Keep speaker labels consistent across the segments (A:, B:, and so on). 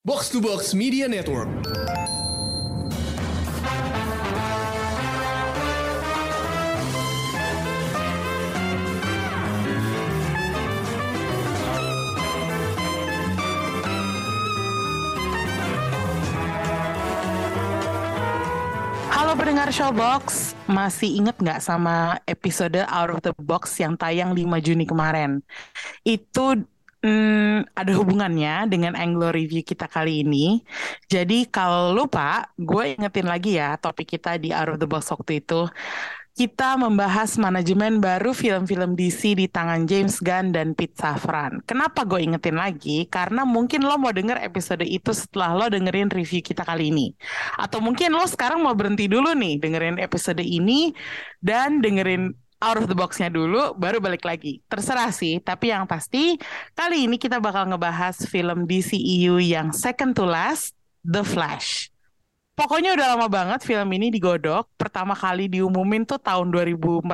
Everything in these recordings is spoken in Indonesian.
A: Box to Box Media Network.
B: Halo pendengar Showbox, masih inget nggak sama episode Out of the Box yang tayang 5 Juni kemarin? Itu hmm, ada hubungannya dengan Anglo Review kita kali ini. Jadi kalau lupa, gue ingetin lagi ya topik kita di Out of the Box waktu itu. Kita membahas manajemen baru film-film DC di tangan James Gunn dan Pete Safran. Kenapa gue ingetin lagi? Karena mungkin lo mau denger episode itu setelah lo dengerin review kita kali ini. Atau mungkin lo sekarang mau berhenti dulu nih dengerin episode ini dan dengerin out of the box-nya dulu, baru balik lagi. Terserah sih, tapi yang pasti kali ini kita bakal ngebahas film DCEU yang second to last, The Flash. Pokoknya udah lama banget film ini digodok. Pertama kali diumumin tuh tahun 2014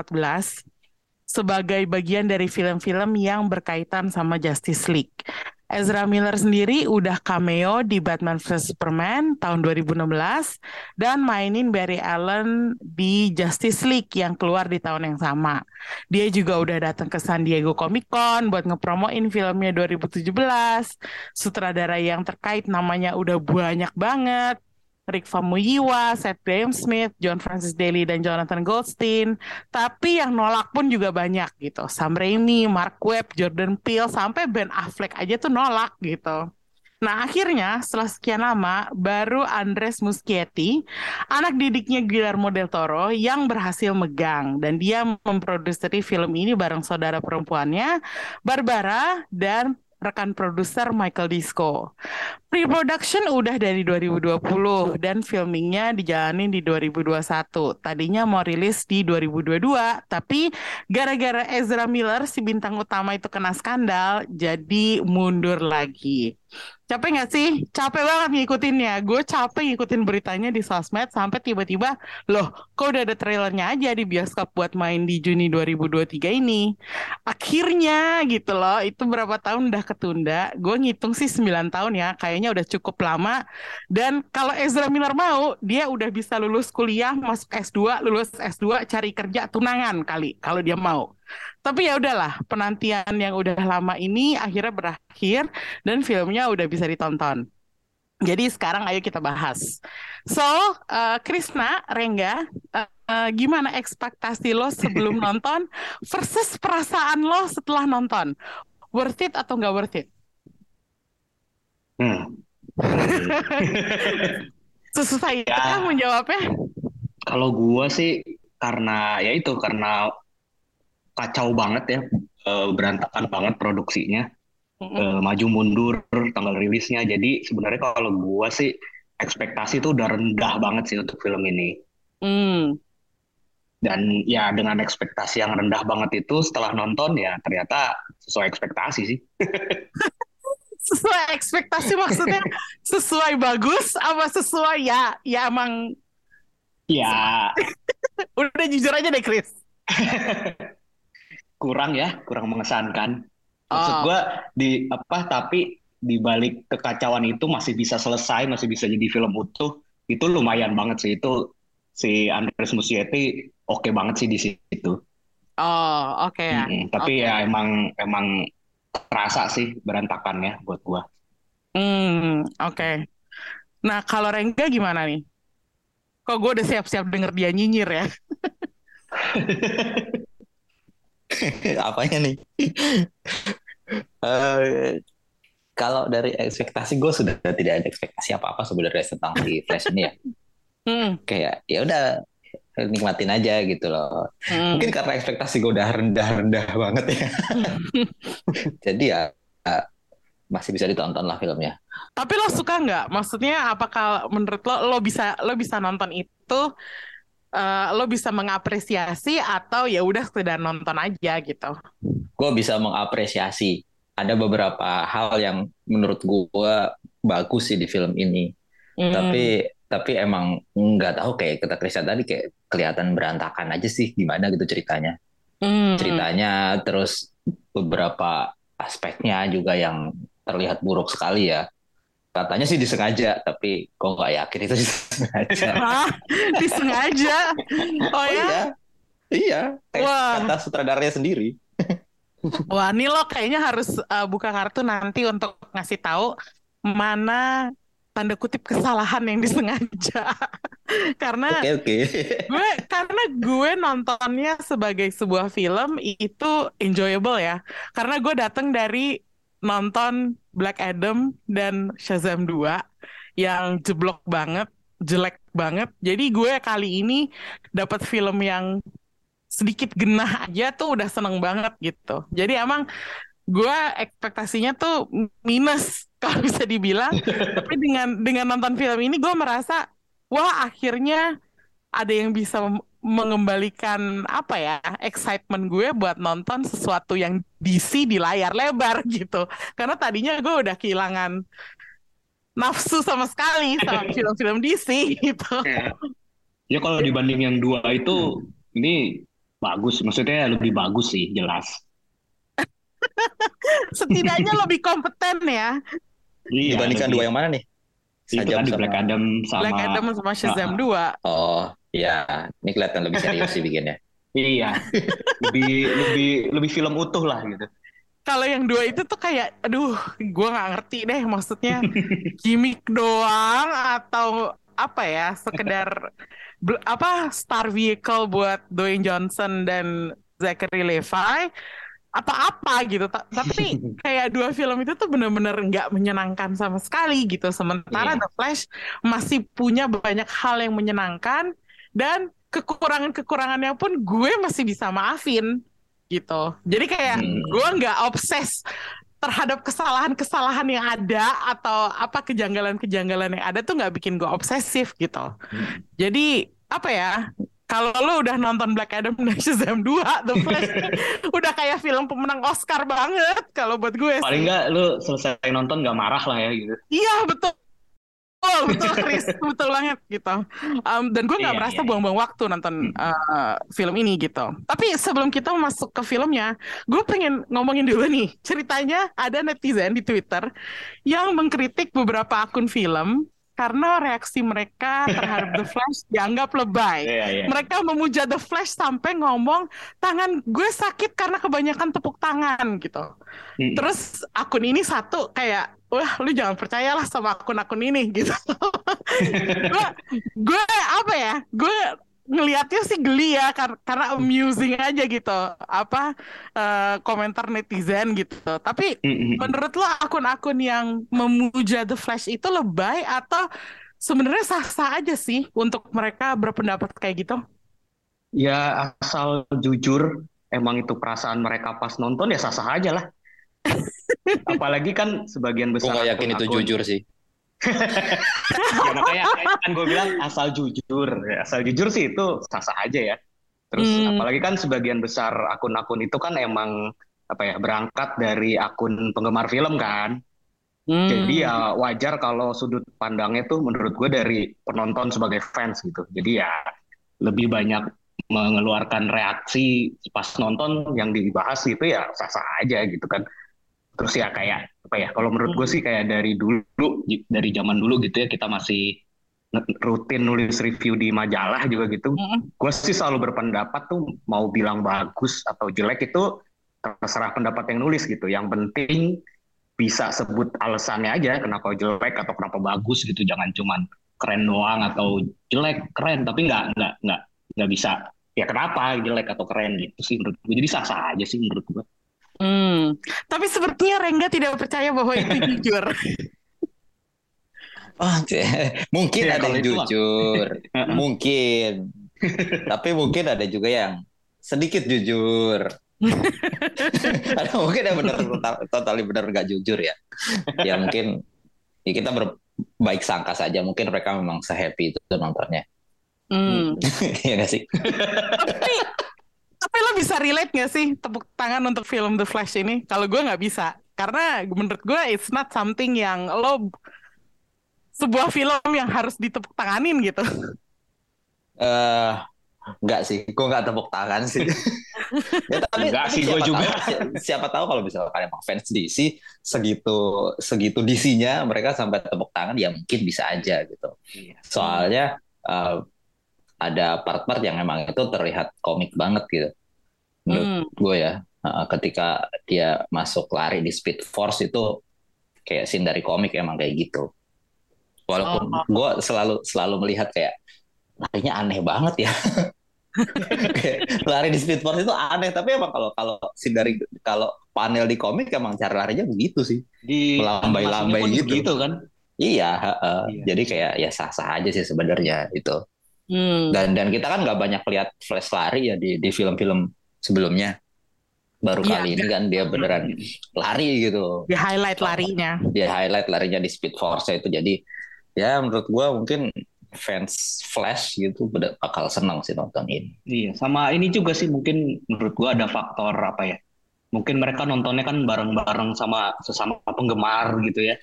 B: sebagai bagian dari film-film yang berkaitan sama Justice League. Ezra Miller sendiri udah cameo di Batman vs Superman tahun 2016 dan mainin Barry Allen di Justice League yang keluar di tahun yang sama. Dia juga udah datang ke San Diego Comic Con buat ngepromoin filmnya 2017. Sutradara yang terkait namanya udah banyak banget. Rick Famuyiwa, Seth Graham Smith, John Francis Daly, dan Jonathan Goldstein. Tapi yang nolak pun juga banyak gitu. Sam Raimi, Mark Webb, Jordan Peele, sampai Ben Affleck aja tuh nolak gitu. Nah akhirnya setelah sekian lama baru Andres Muschietti, anak didiknya Guillermo del Toro yang berhasil megang dan dia memproduksi film ini bareng saudara perempuannya Barbara dan rekan produser Michael Disco. Pre-production udah dari 2020 dan filmingnya dijalanin di 2021. Tadinya mau rilis di 2022, tapi gara-gara Ezra Miller si bintang utama itu kena skandal, jadi mundur lagi. Capek gak sih? Capek banget ngikutinnya. Gue capek ngikutin beritanya di sosmed sampai tiba-tiba, loh kok udah ada trailernya aja di bioskop buat main di Juni 2023 ini. Akhirnya gitu loh, itu berapa tahun udah ketunda. Gue ngitung sih 9 tahun ya, kayaknya udah cukup lama. Dan kalau Ezra Miller mau, dia udah bisa lulus kuliah, masuk S2, lulus S2, cari kerja tunangan kali, kalau dia mau. Tapi ya udahlah, penantian yang udah lama ini akhirnya berakhir dan filmnya udah bisa ditonton. Jadi sekarang ayo kita bahas. So, uh, Krisna, Rengga, uh, uh, gimana ekspektasi lo sebelum nonton versus perasaan lo setelah nonton? Worth it atau nggak worth it?
C: Hmm.
B: Susah ya
C: Ya.
B: menjawabnya.
C: Kalau gua sih karena ya itu karena kacau banget ya eh, berantakan banget produksinya. Eh, maju mundur tanggal rilisnya. Jadi sebenarnya kalau gua sih ekspektasi tuh udah rendah banget sih untuk film ini.
B: Hmm.
C: dan ya dengan ekspektasi yang rendah banget itu setelah nonton ya ternyata sesuai ekspektasi sih.
B: Sesuai ekspektasi maksudnya? Sesuai bagus apa sesuai ya? Ya emang
C: ya.
B: Udah jujur aja deh Chris.
C: kurang ya kurang mengesankan maksud
B: Oh.
C: gua di apa tapi di balik kekacauan itu masih bisa selesai masih bisa jadi film utuh itu lumayan banget sih itu si Andres Muschietti oke banget sih di situ
B: Oh, oke ya.
C: Mm-mm. tapi
B: Oke.
C: ya emang emang terasa sih berantakannya buat gua
B: Hmm, oke. Nah, kalau Rengga gimana nih? Kok gue udah siap-siap denger dia nyinyir ya?
D: Apanya nih? Eh, kalau dari ekspektasi gue sudah tidak ada ekspektasi apa-apa sebenarnya tentang si Flash ini ya.
B: Hmm,
D: Kayak ya udah nikmatin aja gitu loh.
B: hmm.
D: Mungkin karena ekspektasi gue udah rendah-rendah banget ya. Jadi ya eh, masih bisa ditonton lah filmnya.
B: Tapi lo suka nggak? Maksudnya apakah menurut lo lo bisa lo bisa nonton itu eh, lo bisa mengapresiasi atau ya udah sekedar nonton aja gitu?
D: Gue bisa mengapresiasi ada beberapa hal yang menurut gue bagus sih di film ini.
B: Hmm.
D: Tapi tapi emang nggak tahu kayak kata Krisya tadi kayak kelihatan berantakan aja sih gimana gitu ceritanya.
B: Hmm.
D: Ceritanya terus beberapa aspeknya juga yang terlihat buruk sekali ya. Katanya sih disengaja, tapi kok nggak yakin itu disengaja.
B: Hah? Disengaja? Oh ya?
D: iya, iya.
B: Wah.
D: kata sutradaranya sendiri.
B: Wah, ini lo kayaknya harus uh, buka kartu nanti untuk ngasih tahu mana tanda kutip kesalahan yang disengaja. Karena
D: Oke oke.
B: gue karena gue nontonnya sebagai sebuah film itu enjoyable ya. Karena gue datang dari nonton Black Adam dan Shazam 2 yang jeblok banget, jelek banget. Jadi gue kali ini dapat film yang sedikit genah aja tuh udah seneng banget gitu. Jadi emang gue ekspektasinya tuh minus kalau bisa dibilang. Tapi dengan dengan nonton film ini gue merasa wah akhirnya ada yang bisa mengembalikan apa ya excitement gue buat nonton sesuatu yang DC di layar lebar gitu. Karena tadinya gue udah kehilangan nafsu sama sekali sama film-film DC gitu.
C: Ya. Ya kalau dibanding yang dua itu ini bagus, maksudnya lebih bagus sih jelas.
B: Setidaknya lebih kompeten ya.
C: Iya,
D: Dibandingkan
C: lebih-
D: dua yang mana nih?
C: itu
D: Sajam
C: tadi
D: sama-
C: Black Adam sama
B: Black Adam sama Shazam 2.
D: Oh, ya. Ini kelihatan lebih serius sih bikinnya.
C: Iya lebih lebih lebih film utuh lah gitu.
B: Kalau yang dua itu tuh kayak, aduh, gue nggak ngerti deh maksudnya gimmick doang atau apa ya, sekedar apa star vehicle buat Dwayne Johnson dan Zachary Levi, apa-apa gitu. Ta- Tapi kayak dua film itu tuh bener-bener nggak menyenangkan sama sekali gitu. Sementara
C: Iya.
B: The Flash masih punya banyak hal yang menyenangkan dan kekurangan-kekurangannya pun gue masih bisa maafin gitu. Jadi kayak
D: Hmm.
B: gue nggak obses terhadap kesalahan-kesalahan yang ada atau apa kejanggalan-kejanggalan yang ada tuh nggak bikin gue obsesif gitu. Jadi apa ya? Kalau lo udah nonton Black Adam dan Shazam 2, The Flash udah kayak film pemenang Oscar banget kalau buat gue
C: Paling nggak lu selesai nonton nggak marah lah ya gitu.
B: Iya betul. Betul, betul Chris, betul banget gitu. Um, dan gue nggak
C: Iya,
B: merasa
C: iya.
B: buang-buang waktu nonton uh, film ini gitu. Tapi sebelum kita masuk ke filmnya, gue pengen ngomongin dulu nih ceritanya ada netizen di Twitter yang mengkritik beberapa akun film karena reaksi mereka terhadap The Flash dianggap lebay.
C: Iya iya.
B: Mereka memuja The Flash sampai ngomong tangan gue sakit karena kebanyakan tepuk tangan gitu.
C: Mm.
B: Terus akun ini satu kayak wah lu jangan percayalah sama akun-akun ini gitu. gue gue apa ya? Gue ngelihatnya sih geli ya kar- karena amusing aja gitu. Apa eh, komentar netizen gitu. Tapi menurut lo akun-akun yang memuja The Flash itu lebay atau sebenarnya sah-sah aja sih untuk mereka berpendapat kayak gitu?
C: Ya asal jujur emang itu perasaan mereka pas nonton ya sah-sah aja lah. Apalagi kan sebagian
D: Gue
C: besar
D: nggak yakin itu
C: akun-akun-
D: jujur sih.
C: ya makanya kan gue bilang asal jujur. Ya, asal jujur sih itu sah-sah aja ya. Terus
B: Hmm.
C: apalagi kan sebagian besar akun-akun itu kan emang apa ya berangkat dari akun penggemar film kan.
B: Hmm.
C: jadi ya wajar kalau sudut pandangnya tuh menurut gue dari penonton sebagai fans gitu. Jadi ya lebih banyak mengeluarkan reaksi pas nonton yang dibahas gitu ya sah-sah aja gitu kan terus ya kayak apa ya kalau menurut gue sih kayak dari dulu dari zaman dulu gitu ya kita masih rutin nulis review di majalah juga gitu.
B: Mm-mm.
C: gue sih selalu berpendapat tuh mau bilang bagus atau jelek itu terserah pendapat yang nulis gitu. Yang penting bisa sebut alasannya aja kenapa jelek atau kenapa bagus gitu. Jangan cuman keren doang atau jelek keren. Tapi nggak nggak nggak nggak bisa ya kenapa jelek atau keren gitu sih menurut gue jadi sah sah aja sih menurut gue
B: Hmm. Tapi sepertinya Rengga tidak percaya bahwa itu jujur.
D: Oh, mungkin
C: Ya,
D: ada yang jujur, mungkin. Tapi mungkin ada juga yang sedikit jujur. Ada mungkin yang benar total, totally benar nggak jujur ya. Ya mungkin ya kita berbaik sangka saja. Mungkin mereka memang sehappy itu nontonnya.
B: Hmm.
D: ya nggak sih?
B: Tapi tapi lo bisa relate gak sih tepuk tangan untuk film The Flash ini? Kalau gue nggak bisa, karena menurut gue it's not something yang lo sebuah film yang harus ditepuk tanganin gitu.
D: Eh, nggak sih, gue nggak tepuk tangan sih. Ya, tapi,
C: Enggak
D: tapi
C: sih, gua juga.
D: Tahu, si- siapa tahu kalau misalkan emang fans DC segitu segitu DC-nya mereka sampai tepuk tangan ya mungkin bisa aja gitu.
C: Iya.
D: Soalnya eh, ada part-part yang emang itu terlihat komik banget gitu. Menurut
B: Hmm.
D: gue ya, ketika dia masuk lari di Speed Force itu kayak scene dari komik emang kayak gitu. Walaupun
B: Oh.
D: gue selalu selalu melihat kayak larinya aneh banget ya. Kayak lari di Speed Force itu aneh, tapi emang kalau kalau scene dari kalau panel di komik emang cara larinya begitu sih.
C: Di
D: Melambai-lambai
C: pun
D: gitu.
C: begitu kan.
D: Iya, heeh.
C: Iya.
D: jadi kayak ya sah-sah aja sih sebenarnya itu.
B: Hmm.
D: Dan dan kita kan nggak banyak lihat Flash lari ya di di film-film sebelumnya. Baru
B: Iya.
D: kali ini kan dia beneran lari gitu.
B: Di highlight larinya.
D: Dia highlight larinya di Speed Force itu jadi ya menurut gua mungkin fans Flash gitu bakal senang sih nonton ini.
C: Iya, sama ini juga sih mungkin menurut gua ada faktor apa ya? Mungkin mereka nontonnya kan bareng-bareng sama sesama penggemar gitu ya.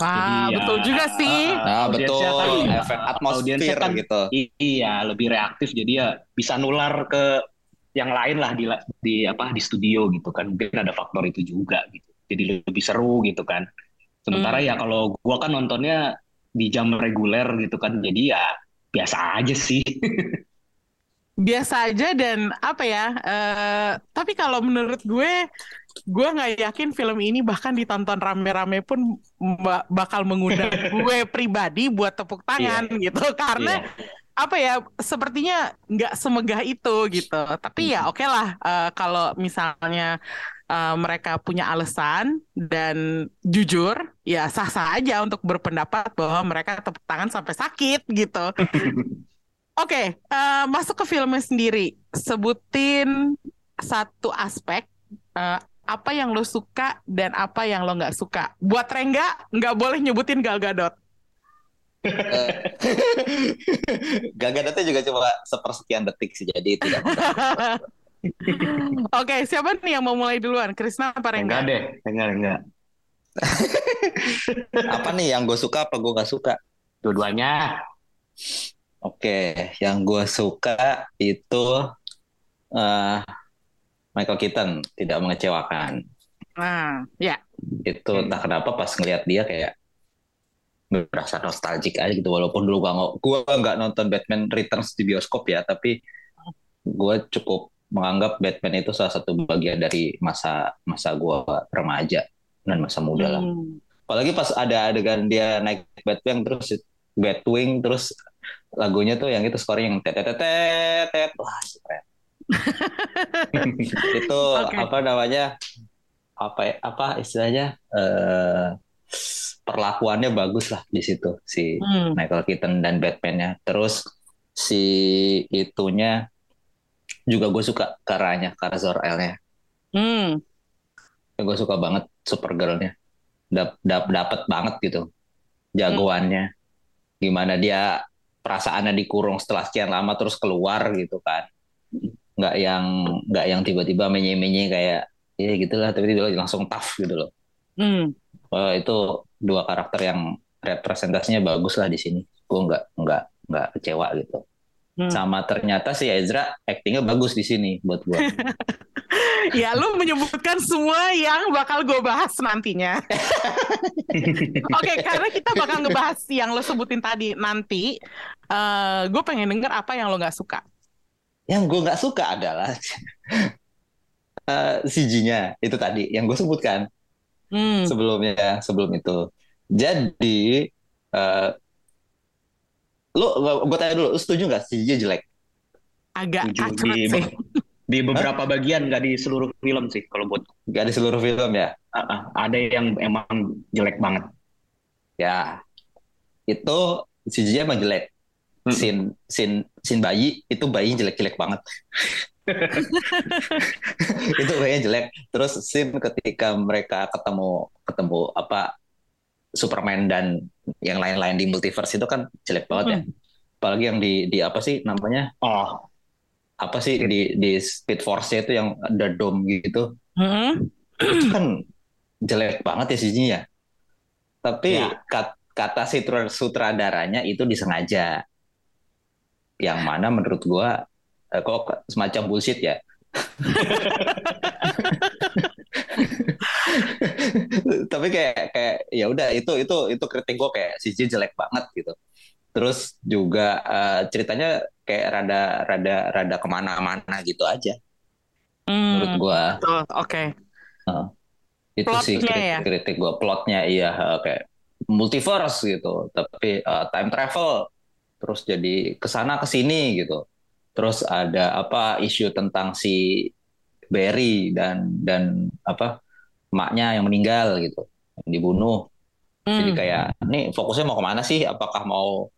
B: Wah,
C: Jadi ya,
B: betul juga sih.
D: Nah, betul
C: kan,
D: efek atmosfer
C: kan
D: gitu.
C: Iya, lebih reaktif jadi ya bisa nular ke yang lain lah di di apa di studio gitu kan. Mungkin ada faktor itu juga gitu. Jadi lebih seru gitu kan. Sementara
B: Hmm.
C: ya kalau gua kan nontonnya di jam reguler gitu kan. Jadi ya biasa aja sih.
B: biasa aja dan apa ya eh tapi kalau menurut gue gue nggak yakin film ini bahkan ditonton rame-rame pun ba- bakal mengundang gue pribadi buat tepuk tangan gitu. Karena
C: Iya.
B: apa ya sepertinya nggak semegah itu gitu. Tapi ya oke lah eh, kalau misalnya eh, mereka punya alasan dan jujur ya sah-sah aja untuk berpendapat bahwa mereka tepuk tangan sampai sakit gitu. Oke, eh, masuk ke filmnya sendiri. Sebutin satu aspek apa yang lo suka dan apa yang lo nggak suka. Buat Rengga nggak boleh nyebutin Gal Gadot.
D: Gal Gadotnya juga cuma sepersekian detik sih jadi tidak
B: Oke, siapa nih yang mau mulai duluan? Krisna apa
C: Enggak
B: Rengga?
C: deh, enggak enggak.
D: apa nih yang gue suka apa gue gak suka
C: Dua-duanya.
D: Oke, yang gue suka itu eh, Michael Keaton tidak mengecewakan.
B: Nah, ya.
D: Itu entah kenapa pas ngeliat dia kayak berasa nostalgic aja gitu. Walaupun dulu gua nggak gua nggak nonton Batman Returns di bioskop ya, tapi gue cukup menganggap Batman itu salah satu bagian dari masa masa gue remaja dan masa muda lah.
B: Hmm.
D: Apalagi pas ada adegan dia naik Batwing terus Batwing terus lagunya tuh yang itu scoring yang tetetetet wah keren. itu
B: Oke.
D: apa namanya apa ya- apa istilahnya eh perlakuannya bagus lah di situ si
B: Hmm.
D: Michael Keaton dan Batman-nya. Terus si itunya juga gue suka karanya, Kara Zor-El-nya.
B: Hmm.
D: Gue suka banget Supergirl-nya. Dap, dap, dapet banget gitu jagoannya. Gimana dia perasaannya dikurung setelah sekian lama terus keluar gitu kan. Nggak yang nggak yang tiba-tiba menye-menye kayak ya gitulah tapi dia langsung tough gitu loh.
B: Hmm.
D: Wah, itu dua karakter yang representasinya bagus lah di sini. Gue nggak nggak nggak kecewa gitu.
B: Hmm.
D: Sama ternyata si Ezra aktingnya bagus di sini buat gue.
B: Ya, lu menyebutkan semua yang bakal gue bahas nantinya. Oke, karena kita bakal ngebahas yang lo sebutin tadi nanti. eh gue pengen denger apa yang lo nggak suka.
D: Yang gue nggak suka adalah eh, CG-nya itu tadi yang gue sebutkan
B: Hmm.
D: sebelumnya sebelum itu. Jadi eh lu gue tanya dulu, lu setuju nggak CG-nya jelek?
B: Agak
C: Setuju di,
B: sih.
C: di beberapa bagian, nggak di seluruh film sih. Kalau buat
D: Gak di seluruh film ya?
C: ah, ah, ada yang emang jelek banget.
D: Ya, itu CG-nya emang jelek.
C: Mm-mm.
D: Scene, scene, scene bayi itu bayinya jelek-jelek banget. itu bayinya jelek. Terus scene ketika mereka ketemu ketemu apa Superman dan yang lain-lain di multiverse itu kan jelek banget ya. Apalagi yang di di apa sih namanya?
C: Oh,
D: Apa sih di di Speed Force itu yang ada dome gitu.
B: Hmm.
D: Itu kan jelek banget ya CG-nya. Tapi
C: Ya.
D: kat- kata si sutradaranya itu disengaja. Yang mana menurut gua eh, kok semacam bullshit ya. Tapi kayak kayak ya udah itu itu itu kritik gue kayak CG jelek banget gitu. Terus juga uh, ceritanya kayak rada rada rada ke mana-mana gitu aja.
B: Hmm,
D: Menurut gue.
B: betul. Oke.
D: Uh, itu sih
B: Plotnya
D: kritik,
B: ya?
D: kritik gue plotnya iya uh, kayak multiverse gitu. Tapi uh, time travel terus jadi ke sana ke sini gitu. Terus ada apa isu tentang si Barry dan dan apa emaknya yang meninggal gitu, yang dibunuh. Jadi
B: Hmm.
D: kayak nih fokusnya mau ke mana sih? Apakah mau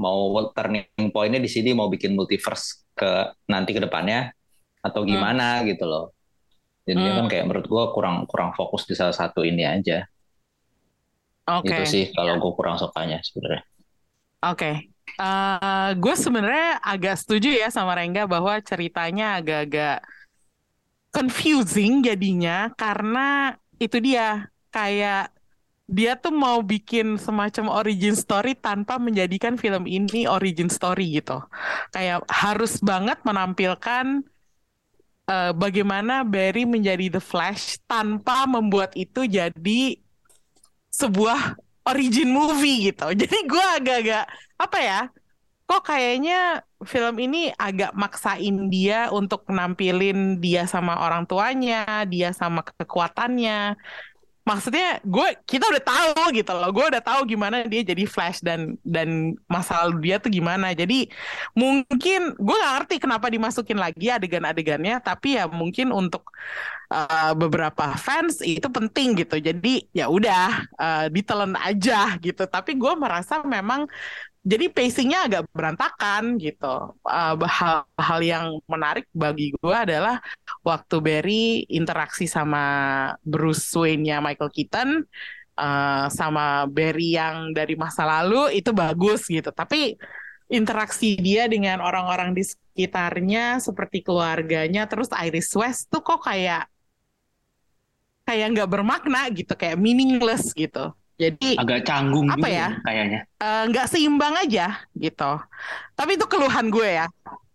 D: mau turning pointnya di sini mau bikin multiverse ke nanti ke depannya atau
B: Hmm.
D: gimana gitu loh? Jadinya
B: Hmm.
D: kan kayak menurut gua kurang kurang fokus di salah satu ini aja.
B: Oke.
D: Itu sih kalau gue kurang sukanya sebenarnya.
B: Oke. Eh, gue sebenarnya agak setuju ya sama Rengga bahwa ceritanya agak-agak confusing jadinya karena itu dia kayak dia tuh mau bikin semacam origin story tanpa menjadikan film ini origin story gitu. Kayak harus banget menampilkan eh, bagaimana Barry menjadi The Flash tanpa membuat itu jadi sebuah origin movie gitu. Jadi gue agak-agak apa ya? Kok kayaknya film ini agak maksain dia untuk nampilin dia sama orang tuanya, dia sama kekuatannya. Maksudnya gue kita udah tahu gitu loh. Gue udah tahu gimana dia jadi Flash dan dan masa lalu dia tuh gimana. Jadi mungkin gue nggak ngerti kenapa dimasukin lagi adegan-adegannya, tapi ya mungkin untuk uh, beberapa fans itu penting gitu. Jadi ya udah uh, ditelan aja gitu. Tapi gue merasa memang jadi pacingnya agak berantakan gitu. Uh, hal-hal yang menarik bagi gue adalah waktu Barry interaksi sama Bruce Wayne-nya Michael Keaton uh, sama Barry yang dari masa lalu itu bagus gitu. Tapi interaksi dia dengan orang-orang di sekitarnya seperti keluarganya terus Iris West tuh kok kayak kayak nggak bermakna gitu, kayak meaningless gitu. Jadi
C: Agak canggung
B: Apa
C: gitu
B: ya?
C: kayaknya.
B: eh, nggak seimbang aja gitu. Tapi itu keluhan gue ya.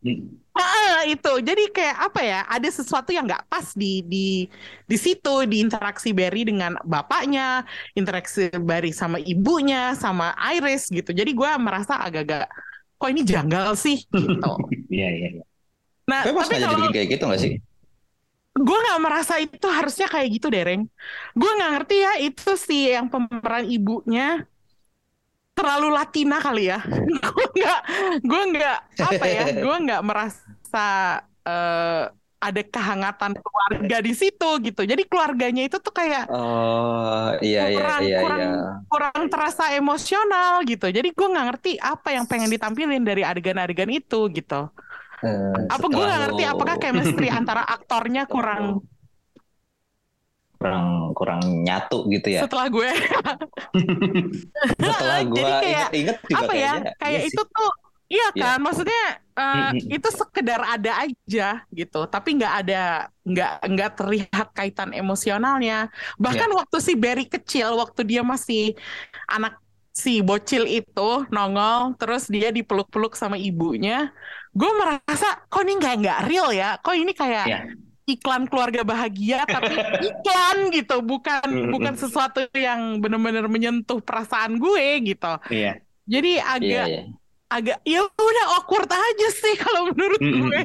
C: Hmm.
B: Ah, itu jadi kayak apa ya? Ada sesuatu yang nggak pas di di di situ di interaksi Barry dengan bapaknya, interaksi Barry sama ibunya, sama Iris gitu. Jadi gue merasa agak-agak kok ini janggal sih gitu.
C: Iya iya. iya.
B: Nah,
D: Tapi
B: tapi kalau
D: kayak gitu nggak sih?
B: Gue nggak merasa itu harusnya kayak gitu dereng gue nggak ngerti ya itu si yang pemeran ibunya terlalu Latina kali ya. Gue nggak gue nggak apa ya gue nggak merasa eh, ada kehangatan keluarga di situ gitu. Jadi keluarganya itu tuh kayak
D: Oh iya iya
B: kurang
D: iya
B: kurang
D: iya.
B: kurang terasa emosional gitu. Jadi gue nggak ngerti apa yang pengen ditampilin dari adegan-adegan itu gitu
D: Eh,
B: apa gue ngerti apakah chemistry antara aktornya kurang
D: kurang kurang nyatu gitu ya.
B: setelah gue
D: Setelah
B: Jadi
D: gua
B: kayak,
D: inget-inget juga
B: apa ya
D: kayaknya
B: kayak
D: iya
B: itu
D: sih.
B: tuh iya
D: Iya.
B: kan maksudnya eh,
C: Mm-mm.
B: itu sekedar ada aja gitu tapi nggak ada nggak nggak terlihat kaitan emosionalnya bahkan
D: Iya.
B: waktu si Barry kecil waktu dia masih anak si bocil itu nongol terus dia dipeluk-peluk sama ibunya gue merasa kok ini nggak nggak real ya kok ini kayak
C: Iya.
B: iklan keluarga bahagia tapi iklan gitu bukan
C: Mm-mm.
B: bukan sesuatu yang benar-benar menyentuh perasaan gue gitu
C: Iya.
B: jadi
D: Iya
B: agak
D: iya.
B: agak ya udah awkward aja sih kalau menurut
C: Mm-mm.
B: gue.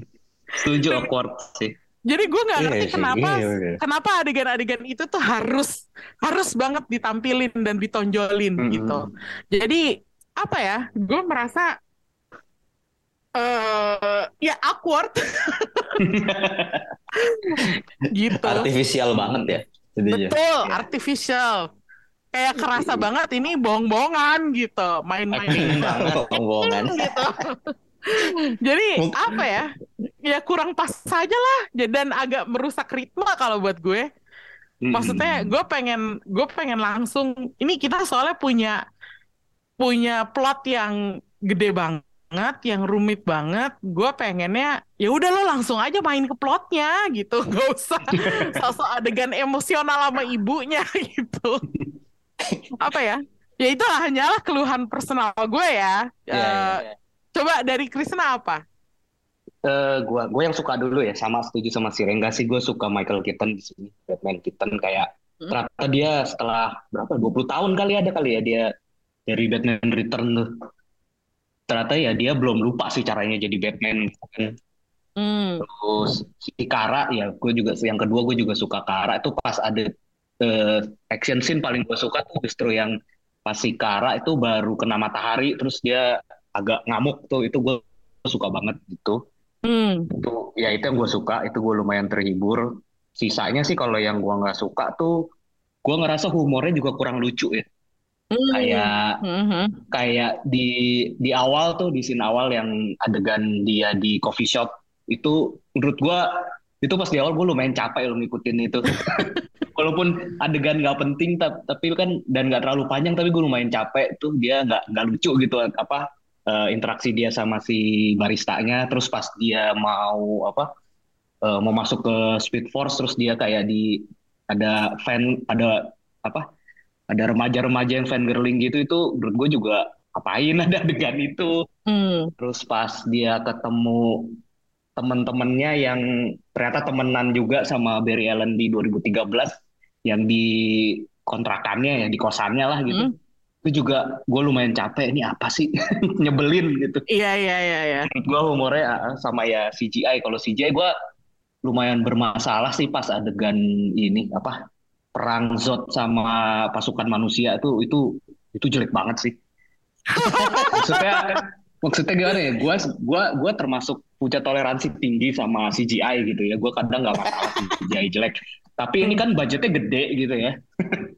C: Setuju awkward sih.
B: Jadi gue nggak
D: Iya
B: ngerti
D: sih,
B: kenapa
D: iya, iya.
B: kenapa adegan-adegan itu tuh harus harus banget ditampilin dan ditonjolin
C: Mm-mm.
B: gitu. Jadi apa ya? Gue merasa eh ya awkward gitu.
D: Artifisial banget ya. Jadinya.
B: Betul,
C: Iya.
B: artificial. Kayak kerasa banget ini bohong-bohongan gitu, main-main
D: Bohongan.
B: gitu. Jadi apa ya? Ya kurang pas saja lah dan agak merusak ritme kalau buat gue. Maksudnya gue pengen gue pengen langsung ini kita soalnya punya punya plot yang gede banget, yang rumit banget. Gue pengennya ya udah lo langsung aja main ke plotnya gitu, gak usah sosok adegan emosional sama ibunya gitu. Apa ya? Ya itu hanyalah keluhan personal gue ya.
D: Iya, iya,
B: Eh,
D: iya.
B: Coba dari Krisna apa?
C: Eh, gua gue yang suka dulu ya sama setuju sama si Rengga sih gue suka Michael Keaton di sini Batman Keaton kayak
B: Hmm.
C: ternyata dia setelah berapa 20 tahun kali ada kali ya dia dari Batman Return tuh ternyata ya dia belum lupa sih caranya jadi Batman.
B: Hmm.
C: terus si Kara ya gue juga yang kedua gue juga suka Kara itu pas ada eh, action scene paling gue suka tuh justru yang pas si Kara itu baru kena matahari terus dia agak ngamuk tuh itu gue suka banget gitu
B: Hmm.
C: itu ya itu yang gue suka itu gue lumayan terhibur sisanya sih kalau yang gue nggak suka tuh gue ngerasa humornya juga kurang lucu ya
B: Hmm.
C: kayak
B: Mhm.
C: kayak di di awal tuh di scene awal yang adegan dia di coffee shop itu menurut gue itu pas di awal gue lumayan capek lo ngikutin itu walaupun adegan nggak penting tap- tapi kan dan nggak terlalu panjang tapi gue lumayan capek tuh dia nggak nggak lucu gitu apa eh, interaksi dia sama si baristanya terus pas dia mau apa eh, mau masuk ke Speed Force terus dia kayak di ada fan ada apa ada remaja-remaja yang fangirling gitu itu menurut gue juga apain ada adegan itu
B: Hmm.
C: terus pas dia ketemu temen-temennya yang ternyata temenan juga sama Barry Allen di 2013 yang di kontrakannya ya di kosannya lah gitu
B: Hmm.
C: Itu juga gue lumayan capek ini apa sih? Nyebelin gitu.
B: Iya iya iya iya.
C: menurut gue humornya ah, sama ya CGI kalau CGI gue lumayan bermasalah sih pas adegan ini apa perang Zod sama pasukan manusia itu itu itu jelek banget sih. Maksudnya maksudnya gimana ya? Gue gua gua termasuk punya toleransi tinggi sama CGI gitu ya. Gue kadang nggak masalah CGI jelek. Tapi ini kan budgetnya gede gitu ya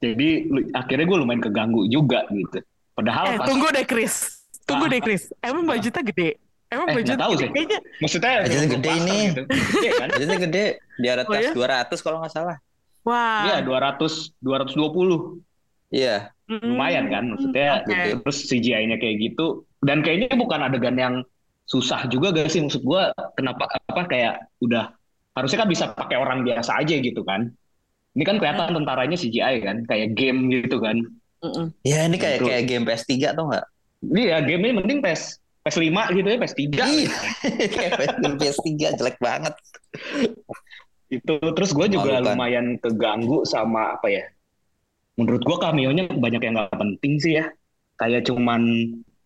C: jadi lu- akhirnya gue lumayan keganggu juga gitu padahal
B: Eh
C: pas
B: tunggu deh Chris. Tunggu
C: Ah.
B: deh Chris. Emang budgetnya gede? Emang
C: Eh,
B: budgetnya
C: nggak tahu
B: gede?
C: sih.
B: Kayaknya
C: maksudnya
D: Budgetnya gede ini.
C: gitu. Iya kan
D: Budgetnya gede, di atas
B: Oh, ya?
D: 200 kalau nggak salah.
B: wah.
C: Iya 200 220
D: Iya.
B: Hmm.
C: lumayan kan maksudnya gitu. terus CGI-nya kayak gitu dan kayaknya bukan adegan yang susah juga gak sih maksud gua kenapa apa kayak udah harusnya kan bisa pakai orang biasa aja gitu kan ini kan kelihatan tentaranya CGI kan kayak game gitu kan
B: Mm-mm.
D: Ya ini kayak
C: Betul.
D: kayak game PS3 tau nggak?
C: iya game-nya mending PS PS5 gitu ya PS3
D: Iya. kayak game PS3 jelek banget.
C: itu terus gue juga
D: Memalukan.
C: lumayan keganggu sama apa ya menurut gue cameo-nya banyak yang nggak penting sih ya kayak cuman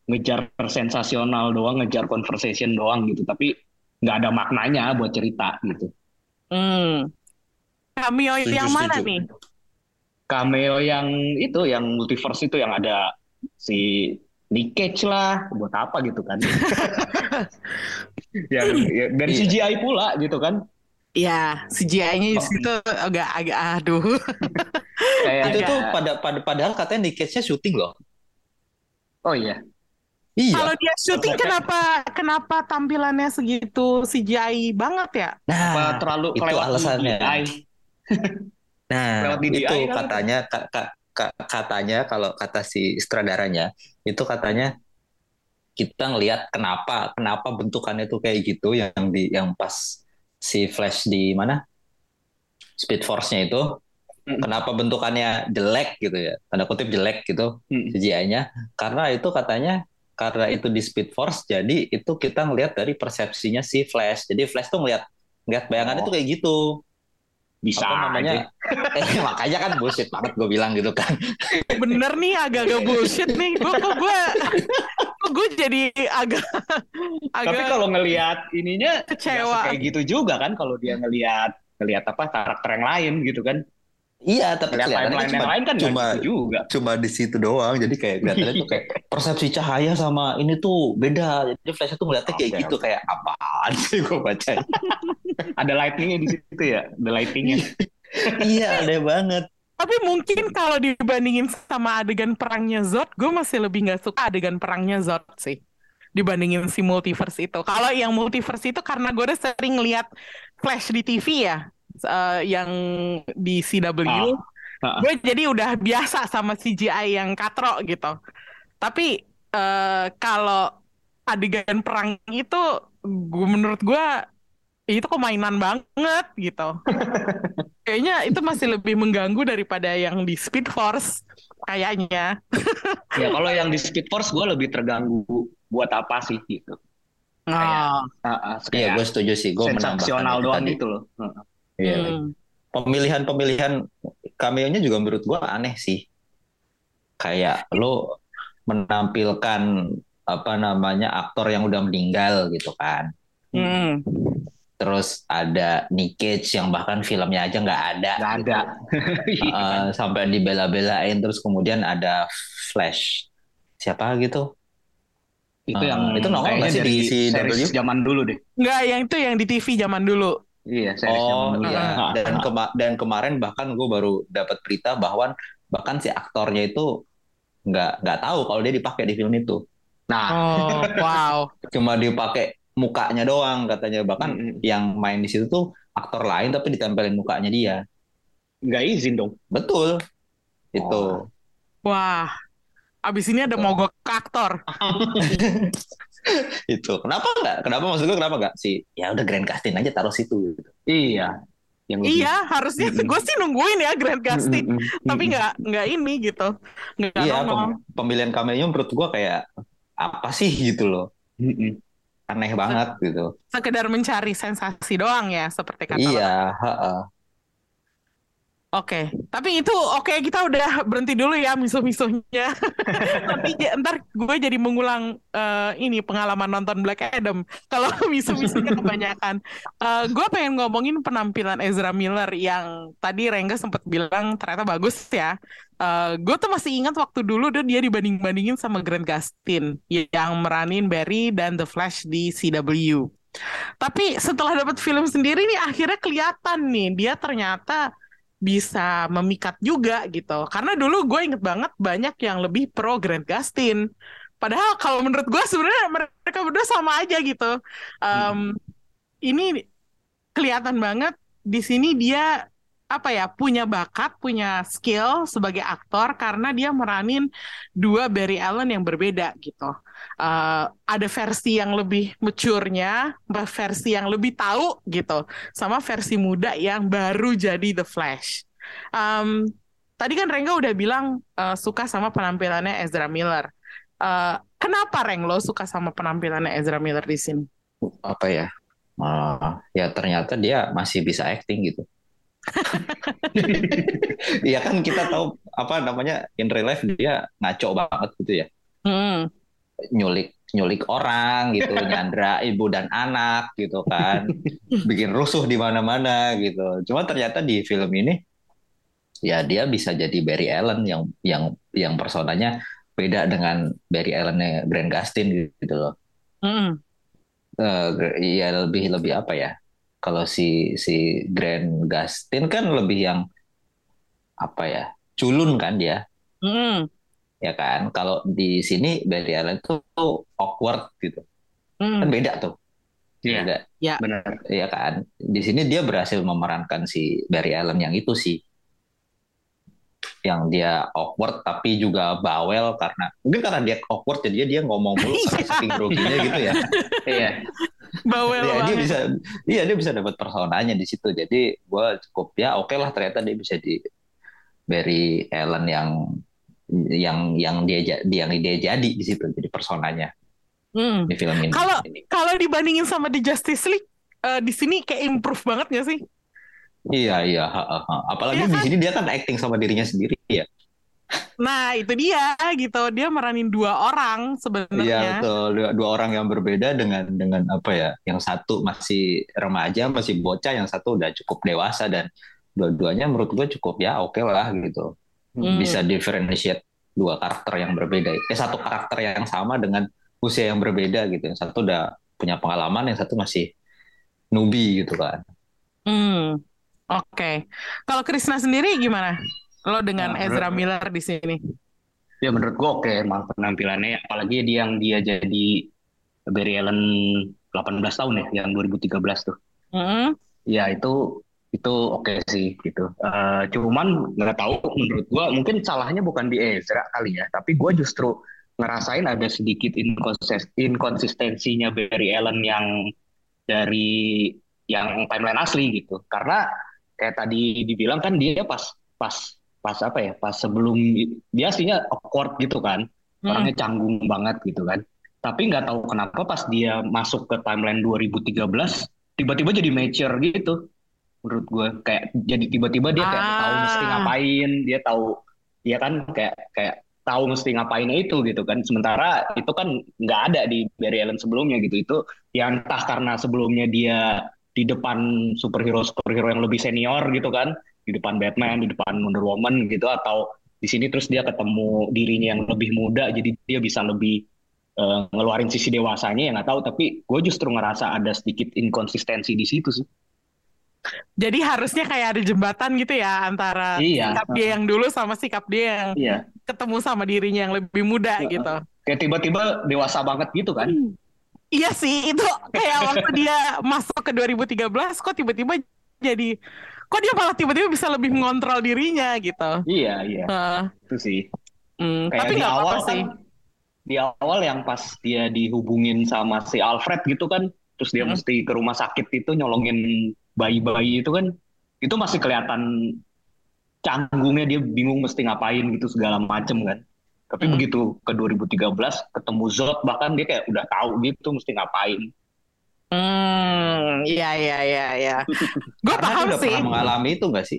C: ngejar sensasional doang ngejar conversation doang gitu tapi nggak ada maknanya buat cerita gitu
B: Hmm. Cameo
D: Setuju,
B: yang mana
D: setuju.
B: nih?
C: cameo yang itu yang multiverse itu yang ada si Nick Cage lah buat apa gitu kan yang ya, dan
D: Iya.
C: CGI pula gitu kan
B: Ya, CGI-nya di
C: Oh.
B: situ agak agak aduh.
C: kayak
D: Itu
B: Agak-
D: tuh pada, pada padahal katanya Nick Cage-nya syuting loh.
C: oh iya
D: Iya.
B: Kalau dia syuting kenapa kenapa tampilannya segitu CGI banget ya?
C: apa
D: Nah,
C: terlalu
D: itu
C: kelewat
D: alasannya.
C: CGI.
D: nah itu
C: kan?
D: katanya ka- ka- ka- katanya kalau kata si sutradaranya itu katanya kita ngelihat kenapa kenapa bentukannya tuh kayak gitu yang di yang pas si Flash di mana Speed Force-nya itu
C: Mm.
D: kenapa bentukannya jelek gitu ya tanda kutip jelek gitu
C: Mm.
D: CGI-nya karena itu katanya karena itu di Speed Force jadi itu kita ngelihat dari persepsinya si Flash jadi Flash tuh ngelihat ngelihat bayangannya
C: Oh.
D: tuh kayak gitu
C: bisa
D: apa namanya eh makanya kan bullshit banget gue bilang gitu kan
B: Bener nih agak-agak bullshit nih. Gue kok gue kok gue jadi agak
C: Tapi
B: agak
C: kalau ngelihat ininya
B: Kecewa.
C: kayak gitu juga kan kalau dia ngelihat ngelihat apa karakter yang lain gitu kan.
D: Iya tapi
C: Ngelihat
D: kelihatannya cuma
C: yang lain kan
D: cuma
C: gitu juga.
D: cuma di situ doang jadi kayak kelihatannya tuh kayak persepsi cahaya sama ini tuh beda jadi Flash tuh ngeliatnya kayak
C: Oke,
D: gitu kayak apaan sih gue baca
C: Ada lightingnya di situ ya, ada lightingnya.
D: iya aneh banget
B: Tapi mungkin kalau dibandingin sama adegan perangnya Zod, gue masih lebih nggak suka adegan perangnya Zod sih. Dibandingin si multiverse itu. Kalau yang multiverse itu karena gue udah sering lihat Flash di TV ya, eh, yang di CW.
C: Ah, ah.
B: Gue jadi udah biasa sama CGI yang katro gitu. Tapi eh, kalau adegan perang itu, gue menurut gue itu kok mainan banget gitu. Kayaknya itu masih lebih mengganggu daripada yang di Speed Force kayaknya.
C: Ya kalau yang di Speed Force gue lebih terganggu buat apa sih gitu.
B: Oh,
C: uh, uh,
D: Iya,
C: kayak
D: gue setuju sih. Gue menambahkan
C: sensasional
D: itu
C: doang
D: tadi.
C: gitu loh.
D: Iya.
B: hmm.
D: Pemilihan-pemilihan cameo-nya juga menurut gue aneh sih. Kayak lo menampilkan apa namanya aktor yang udah meninggal gitu kan.
B: Hmm.
D: Terus ada Nick Cage yang bahkan filmnya aja nggak ada.
C: Nggak ada. Iya.
D: Eh, sampai dibela-belain terus kemudian ada Flash. Siapa gitu?
C: itu
D: Eh,
C: yang
D: itu nongol nggak sih
C: dari
D: di CW?
C: zaman dulu deh.
B: Nggak, yang itu yang di TV zaman dulu.
C: Iya, series zaman
D: Oh
C: dulu.
D: iya,
C: Ah,
D: dan
C: ah.
D: kema- dan kemarin bahkan gue baru dapat berita bahwa bahkan si aktornya itu nggak nggak tahu kalau dia dipakai di film itu,
C: Nah,
B: Oh, wow.
D: cuma dipakai mukanya doang katanya. Bahkan
C: mm,
D: yang main di situ tuh aktor lain tapi ditempelin mukanya dia.
C: nggak izin dong.
D: Betul, itu.
C: Oh.
B: Wah. Abis ini ada mogok aktor.
D: itu. Kenapa nggak? Kenapa maksud gue kenapa nggak sih? Ya udah Grand Casting aja taruh situ. Gitu.
C: Iya. Yang lebih-
B: Iya, harusnya
C: Mm-mm.
B: gue sih nungguin ya Grand Casting.
C: Mm, mm, mm,
B: Tapi
C: mm.
B: nggak nggak ini gitu. Nggak
D: Iya, pem- pemilihan cameo menurut gue kayak apa sih gitu loh.
C: Mm, mm.
D: Aneh banget gitu.
B: Sekedar mencari sensasi doang ya, seperti kata lo.
D: Iya, heeh.
B: Oke, tapi itu oke kita udah berhenti dulu ya misuh-misuhnya. Nanti ntar gue jadi mengulang eh, ini pengalaman nonton Black Adam. Kalau misuh-misuhnya kebanyakan, Eh, gue pengen ngomongin penampilan Ezra Miller yang tadi Rengga sempat bilang ternyata bagus ya. Eh, gue tuh masih ingat waktu dulu dia dibanding-bandingin sama Grant Gustin yang meranin Barry dan The Flash di CW. Tapi setelah dapat film sendiri nih akhirnya kelihatan nih dia ternyata bisa memikat juga gitu. Karena dulu gue inget banget banyak yang lebih pro Grant Gustin. Padahal kalau menurut gue sebenarnya mereka berdua sama aja gitu. Em, Ini kelihatan banget di sini dia apa ya punya bakat, punya skill sebagai aktor karena dia meranin dua Barry Allen yang berbeda gitu. Eh, ada versi yang lebih mature-nya, versi yang lebih tahu gitu sama versi muda yang baru jadi The Flash. Em, tadi kan Rengga udah bilang eh, suka sama penampilannya Ezra Miller. Eh, kenapa Reng lo suka sama penampilannya Ezra Miller di sini?
D: apa ya? Ah, ya ternyata dia masih bisa acting gitu. Iya kan kita tahu apa namanya in real life dia ngaco banget gitu ya.
B: Hmm,
D: Nyulik nyulik orang gitu, nyandra ibu dan anak gitu kan. Bikin rusuh di mana-mana gitu. Cuma ternyata di film ini ya dia bisa jadi Barry Allen yang yang yang personanya beda dengan Barry Allen Grant Gustin gitu loh.
B: hmm,
D: Eh, Iya lebih lebih apa ya? Kalau si si Grant Gustin kan lebih yang apa ya? Culun kan dia,
B: hmm,
D: ya kan? Kalau di sini Barry Allen tuh, tuh awkward gitu. Kan
B: hmm.
D: beda tuh.
C: Iya,
D: Beda,
C: benar.
D: ya kan? Di sini dia berhasil memerankan si Barry Allen yang itu sih. Yang dia awkward tapi juga bawel karena mungkin karena dia awkward jadi dia ngomong mulu karena saking groginya gitu ya.
C: Iya.
B: Bawel
D: Iya, dia bisa, iya dia bisa dapat personanya di situ. Jadi gue cukup ya oke lah ternyata dia bisa di Barry Allen yang yang yang dia ja- yang dia jadi di situ jadi personanya
B: Hmm.
D: di film ini.
B: Kalau kalau dibandingin sama di Justice League, eh, di sini kayak improve banget gak sih?
D: Iya iya, ha, ha, ha. apalagi
B: Iya
D: di
B: kan?
D: sini dia kan acting sama dirinya sendiri ya.
B: Nah, itu dia gitu. Dia meranin dua orang
D: Iya
B: sebenarnya.
D: betul dua, dua orang yang berbeda dengan dengan apa ya? Yang satu masih remaja masih bocah, yang satu udah cukup dewasa dan dua-duanya menurut gue cukup ya oke lah gitu.
B: Hmm.
D: bisa differentiate dua karakter yang berbeda. Eh satu karakter yang sama dengan usia yang berbeda gitu. Yang satu udah punya pengalaman, yang satu masih newbie gitu kan.
B: Hmm. Oke. Kalau Krisna sendiri gimana? Lo dengan
C: Nah,
B: Ezra Miller di sini?
C: Ya menurut gua oke emang penampilannya apalagi dia yang dia jadi Barry Allen 18 tahun ya yang 2013 tuh.
B: Hmm.
C: Ya itu itu oke sih gitu. Eh, cuman nggak tahu menurut gua mungkin salahnya bukan di Ezra kali ya, tapi gua justru ngerasain ada sedikit inkonsis- inkonsistensinya Barry Allen yang dari yang timeline asli gitu. Karena kayak tadi dibilang kan dia pas pas pas apa ya? Pas sebelum dia aslinya awkward gitu kan.
B: Hmm.
C: Orangnya canggung banget gitu kan. tapi nggak tahu kenapa pas dia masuk ke timeline 2013 tiba-tiba jadi mature gitu menurut gue kayak jadi tiba-tiba dia kayak
B: Ah.
C: tahu mesti ngapain dia tahu ya kan kayak kayak tahu mesti ngapainnya itu gitu kan sementara itu kan nggak ada di Barry Allen sebelumnya gitu itu ya entah karena sebelumnya dia di depan superhero superhero yang lebih senior gitu kan. Di depan Batman di depan Wonder Woman gitu. Atau di sini terus dia ketemu dirinya yang lebih muda jadi dia bisa lebih eh, ngeluarin sisi dewasanya ya nggak tahu. Tapi gue justru ngerasa ada sedikit inkonsistensi di situ sih.
B: Jadi harusnya kayak ada jembatan gitu ya antara
C: Iya.
B: sikap dia yang dulu sama sikap dia yang
C: iya.
B: ketemu sama dirinya yang lebih muda gitu.
C: kayak tiba-tiba dewasa banget gitu kan
B: Iya sih, itu kayak waktu dia masuk ke 2013 kok tiba-tiba jadi kok dia malah tiba-tiba bisa lebih mengontrol dirinya gitu.
C: iya iya
B: Heeh.
C: itu sih
B: Hmm,
C: kayak
B: tapi
C: di awal
B: apa-apa
C: kan
B: sih.
C: di awal yang pas dia dihubungin sama si Alfred gitu kan terus dia
B: Hmm.
C: mesti ke rumah sakit itu nyolongin bayi-bayi itu kan itu masih kelihatan canggungnya dia bingung mesti ngapain gitu segala macem kan tapi
B: Hmm.
C: begitu ke 2013 ketemu Zod bahkan dia kayak udah tahu gitu mesti ngapain
B: Hmm, iya iya iya iya. Gue paham
D: udah
B: sih.
D: pernah mengalami itu nggak sih?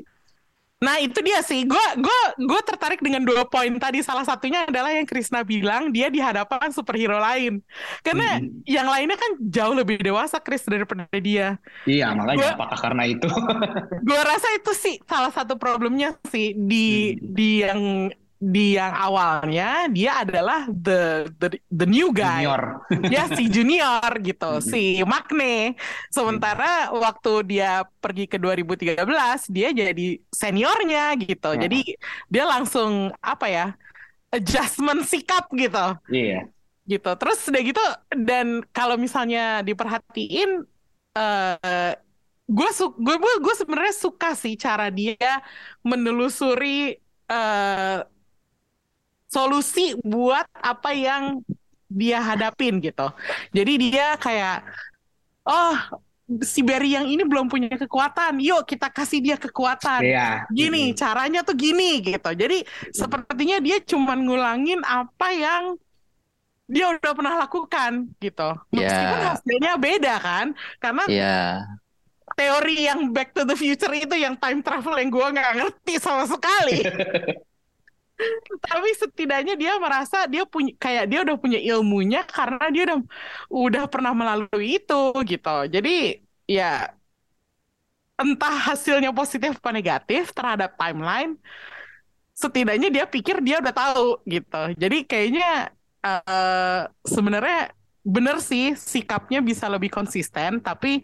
B: Nah itu dia sih, gue gue gue tertarik dengan dua poin tadi. Salah satunya adalah yang Krisna bilang dia di hadapan superhero lain, karena
C: Hmm.
B: yang lainnya kan jauh lebih dewasa Chris daripada dia.
C: iya makanya
B: Gua-
C: apakah karena itu
B: Gue rasa itu sih salah satu problemnya sih di
C: Hmm.
B: di yang di yang awalnya dia adalah the the, the new guy.
C: junior
B: ya si junior gitu, si Magne. Sementara waktu dia pergi ke 2013, dia jadi seniornya gitu.
C: Hmm.
B: Jadi dia langsung apa ya? adjustment sikap gitu.
C: iya
B: Gitu. Terus udah gitu dan kalau misalnya diperhatiin eh gue su gue gue gue sebenarnya suka sih cara dia menelusuri eh solusi buat apa yang dia hadapin gitu. Jadi dia kayak, oh si Barry yang ini belum punya kekuatan, yuk kita kasih dia kekuatan.
C: iya
B: Gini, caranya tuh gini gitu. Jadi sepertinya dia cuman ngulangin apa yang dia udah pernah lakukan gitu. Meskipun
D: Ya.
B: hasilnya beda kan, karena
D: Iya.
B: teori yang Back to the Future itu yang time travel yang gue nggak ngerti sama sekali. Tapi setidaknya dia merasa dia punya kayak dia udah punya ilmunya karena dia udah udah pernah melalui itu gitu. Jadi ya entah hasilnya positif apa negatif terhadap timeline, setidaknya dia pikir dia udah tahu gitu. Jadi kayaknya eh, sebenarnya bener sih sikapnya bisa lebih konsisten, tapi